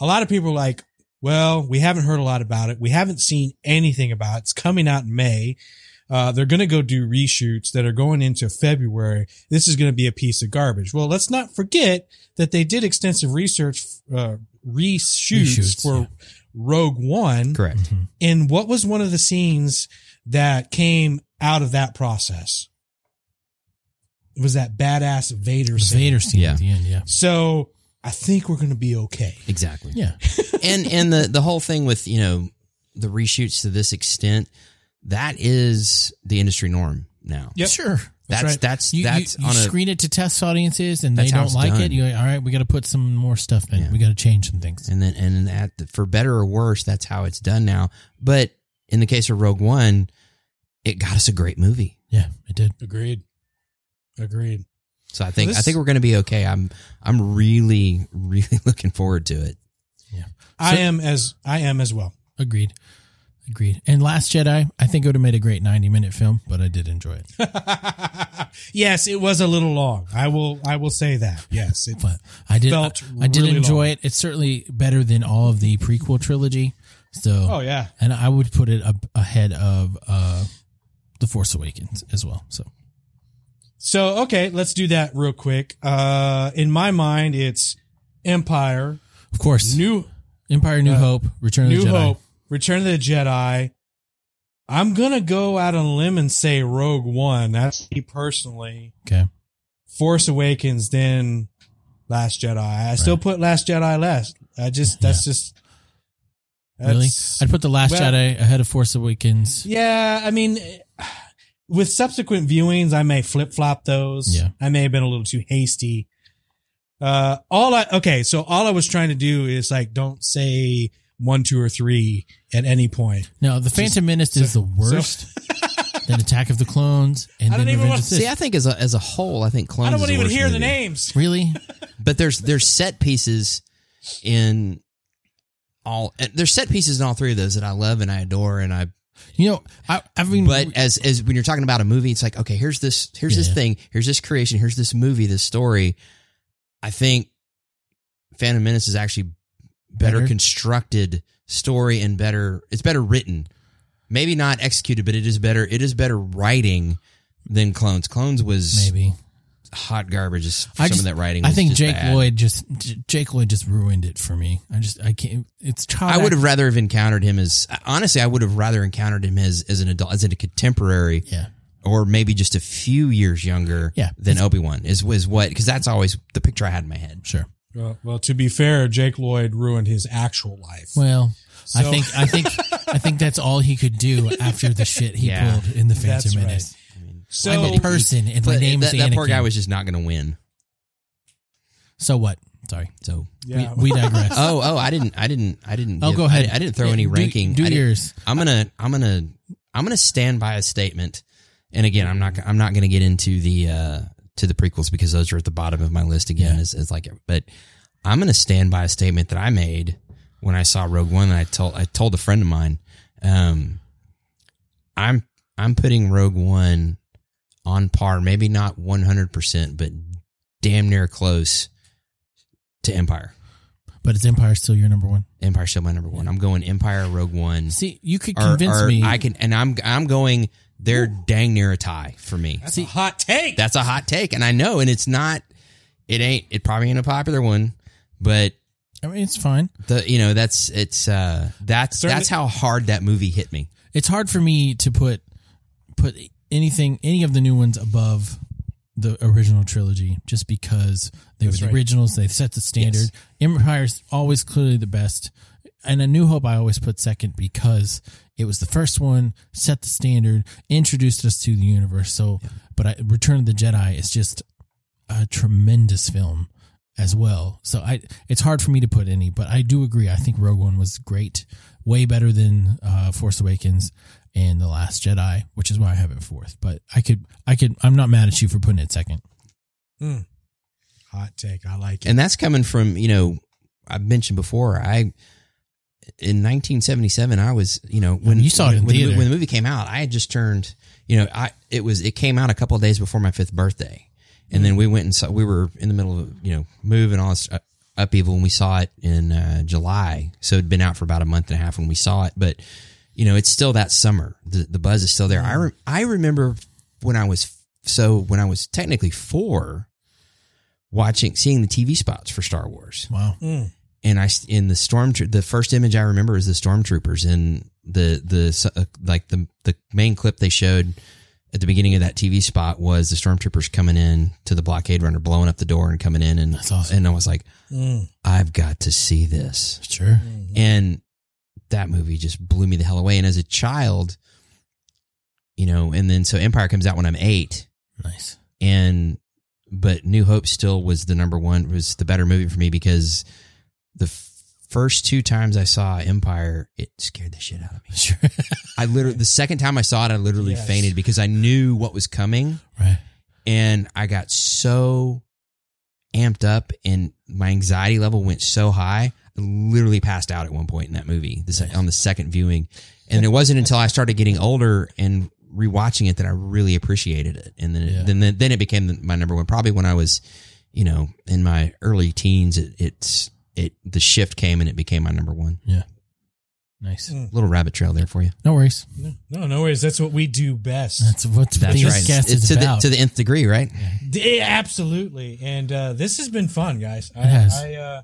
a lot of people are like, well, we haven't heard a lot about it. We haven't seen anything about it. It's coming out in May. Uh, they're going to go do reshoots that are going into February. This is going to be a piece of garbage. Well, let's not forget that they did extensive research, uh, reshoots, Reshoots, for yeah. Rogue One. correct Mhm. And what was one of the scenes that came out of that process? It was that badass Vader scene. Vader scene Yeah. at the end. Yeah. So I think we're going to be okay. exactly Yeah. [LAUGHS] and and the the whole thing with you know the reshoots to this extent that is the industry norm now Yep. Sure. that's right. that's You, that's you, you on a screen it to test audiences and they don't like done. it. You're like, all right, we got to put some more stuff in. Yeah. We got to change some things. and then and then at the, for better or worse that's how it's done now but in the case of rogue one it got us a great movie Yeah, it did. Agreed. Agreed. So i think This- i think we're going to be okay i'm i'm really [LAUGHS] really looking forward to it Yeah. I am as I am as well. Agreed. Agreed. And Last Jedi, I think it would have made a great 90 minute film, but I did enjoy it. [LAUGHS] yes, it was a little long. I will. I will say that. Yes, it, But I did Felt I, did really enjoy long. it. It's certainly better than all of the prequel trilogy. So Oh yeah. and I would put it up ahead of uh The Force Awakens as well. So So okay, let's do that real quick. Uh, in my mind, it's Empire, of course, New Empire New uh, Hope, Return of New the Jedi. Hope, Return of the Jedi. I'm gonna go out on a limb and say Rogue One. That's me personally. Okay. Force Awakens, then Last Jedi. I still put Last Jedi last. I just that's just Really? I'd put The Last well- Jedi ahead of Force Awakens. Yeah, I mean, with subsequent viewings, I may flip flop those. Yeah. I may have been a little too hasty. Uh, all I, okay, so all I was trying to do is like, don't say one, two, or three at any point. No, The Phantom Menace is the worst. [LAUGHS] then Attack of the Clones, and I don't then even Revenge want to See, I think as a as a whole, I think Clones. I don't is want to the even worst hear the names. Really? [LAUGHS] But there's there's set pieces in all. There's set pieces in all three of those that I love and I adore, and I. You know, I, I've been. But as as when you're talking about a movie, it's like okay, here's this here's this Yeah. thing, here's this creation, here's this movie, this story. I think Phantom Menace is actually better, Better? constructed story and better. It's better written. Maybe not executed, but it is better. It is better writing than Clones. Clones was maybe. Hot garbage. Just I some just, of that writing. I think just Jake bad. Lloyd just J- Jake Lloyd just ruined it for me. I just I can't. It's child. I would act- have rather have encountered him as honestly. I would have rather encountered him as as an adult, as a contemporary, Yeah. or maybe just a few years younger, Yeah. than Obi Wan. Is was what because that's always the picture I had in my head. Sure. Well, well, to be fair, Jake Lloyd ruined his actual life. Well, I think I think I think that's all he could do after the shit he [LAUGHS] Yeah. pulled in the Phantom That's right. Menace. So I'm a person, and my But name's that, that poor guy was just not going to win. So what? Sorry. So yeah, We, we digress. [LAUGHS] oh oh I didn't I didn't I didn't. oh, give- go ahead. didn't- I, didn't throw Yeah, any do- ranking. Do, yours. I'm gonna I'm gonna I'm gonna stand by a statement. And again, I'm not I'm not gonna get into the uh to the prequels because those are at the bottom of my list again. Yeah. As, as like, but I'm gonna stand by a statement that I made when I saw Rogue One. And I told I told a friend of mine, um, I'm I'm putting Rogue One on par, maybe not 100, percent but damn near close to Empire. But is Empire still your number one? Empire still my number one. I'm going Empire, Rogue One. See, you could Or- convince or me. I can, and I'm I'm going. They're dang near a tie for me. that's a hot take. That's a hot take, and I know, and it's not. It ain't. It probably ain't a popular one, but I mean, it's fine. the you know that's it's uh that's Certainly- that's how hard that movie hit me. It's hard for me to put put anything, any of the new ones above the original trilogy, just because they That's were the right. originals. They set the standard. Empire's always clearly the best, and A New Hope I always put second because it was the first one, set the standard, introduced us to the universe. So, but I, Return of the Jedi is just a tremendous film as well. So I, it's hard for me to put any, but I do agree. I think Rogue One was great, way better than uh, Force Awakens and The Last Jedi, which is why I have it fourth. But I could, I could, I'm not mad at you for putting it second. hot take. I like it. and that's coming from you know I've mentioned before I in 1977 I was you know when you saw it when, in when, the, when the movie came out I had just turned you know I it was it came out a couple of days before my fifth birthday and then we went and saw we were in the middle of you know moving all this uh, upheaval and we saw it in uh, July so it'd been out for about a month and a half when we saw it but you know it's still that summer the the buzz is still there I re- I remember when I was so when I was technically four watching seeing the TV spots for Star Wars Wow. and I in the storm the first image I remember is the stormtroopers and the the uh, like the the main clip they showed at the beginning of that TV spot was the stormtroopers coming in to the blockade runner blowing up the door and coming in and That's awesome. and I was like Mm. I've got to see this Sure. and that movie just blew me the hell away and as a child you know and then so Empire comes out when I'm 8 Nice. and but New Hope still was the number one was the better movie for me because the first two times I saw Empire it scared the shit out of me. [LAUGHS] Sure. I literally the second time I saw it I literally Yes. fainted because I knew what was coming right. and I got so amped up and my anxiety level went so high literally passed out at one point in that movie this, on the second viewing. And it wasn't until I started getting older and rewatching it that I really appreciated it. And then, Yeah. it, then, then, then it became my number one. Probably when I was, you know, in my early teens, it, it's, it, the shift came and it became my number one. Yeah. Nice. Little rabbit trail there for you. No worries. No, no worries. That's what we do best. That's what That's the right. cast It's is to the, to the nth degree, right? D- absolutely. And uh, this has been fun, guys. I, It has. I, uh,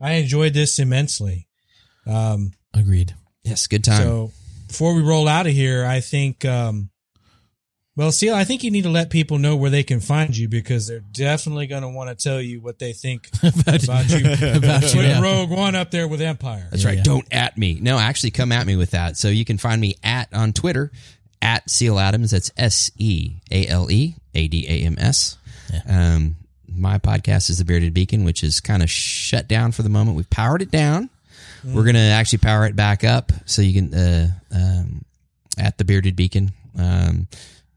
I enjoyed this immensely. Um, Agreed. Yes. Good time. so before we roll out of here, I think, um, well, Seale, I think you need to let people know where they can find you because they're definitely going to want to tell you what they think [LAUGHS] About about you. [LAUGHS] About you, yeah. Rogue One up there with Empire. That's Yeah, right. yeah. Don't at me. No, actually come at me with that. So you can find me at on Twitter at Seale Adams. That's S E A L E A D A M S. Um, my podcast is the Bearded Beacon, which is kind of shut down for the moment. We've powered it down. We're gonna actually power it back up so you can uh, um, at the Bearded Beacon. Um,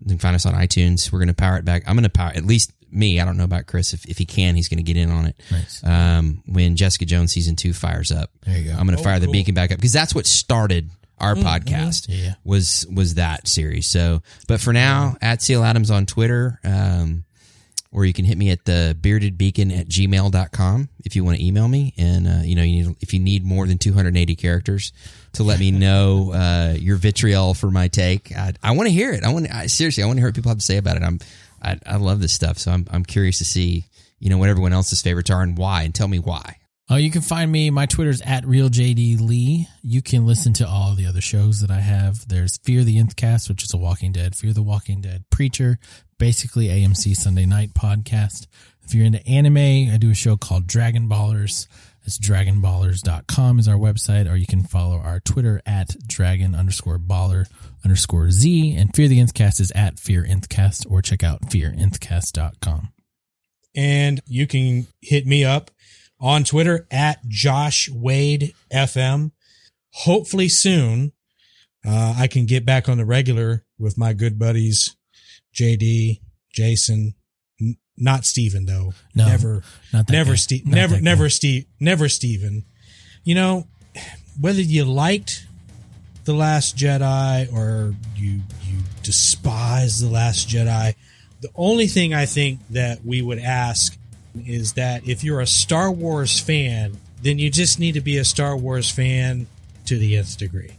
you can find us on iTunes. We're gonna power it back. I'm gonna power at least me. I don't know about Chris. If if he can, he's gonna get in on it. Nice. Um, when Jessica Jones season two fires up, There you go. I'm going to Oh, fire the beacon back up because that's what started our podcast. Yeah. Was was that series? So, but for now, at Seale Adams on Twitter, um, or you can hit me at the bearded beacon at gmail.com if you want to email me. And, uh, you know, you need, if you need more than 280 characters to let me [LAUGHS] know, uh, your vitriol for my take, I, I want to hear it. I want I, seriously, I want to hear what people have to say about it. I'm, I, I love this stuff. So I'm, I'm curious to see, you know, what everyone else's favorites are and why, and tell me why. Uh, you can find me. My Twitter's at realjdlee. You can listen to all the other shows that I have. There's Fear the Nth Cast, which is a Walking Dead. Fear the Walking Dead Preacher, basically AMC Sunday Night podcast. If you're into anime, I do a show called Dragon Ballers. It's dragonballers.com is our website, or you can follow our Twitter at dragon underscore baller underscore Z. And Fear the Nth Cast is at Fear Nth Cast, or check out fearinthcast.com. and you can hit me up on Twitter at Josh Wade FM. Hopefully soon, uh, I can get back on the regular with my good buddies, JD, Jason, n- not Steven though. No, never, not that never. Steve, never, never Steve, never Steven. You know, whether you liked the Last Jedi or you you despise the Last Jedi, the only thing I think that we would ask is that if you're a Star Wars fan, then you just need to be a Star Wars fan to the nth degree.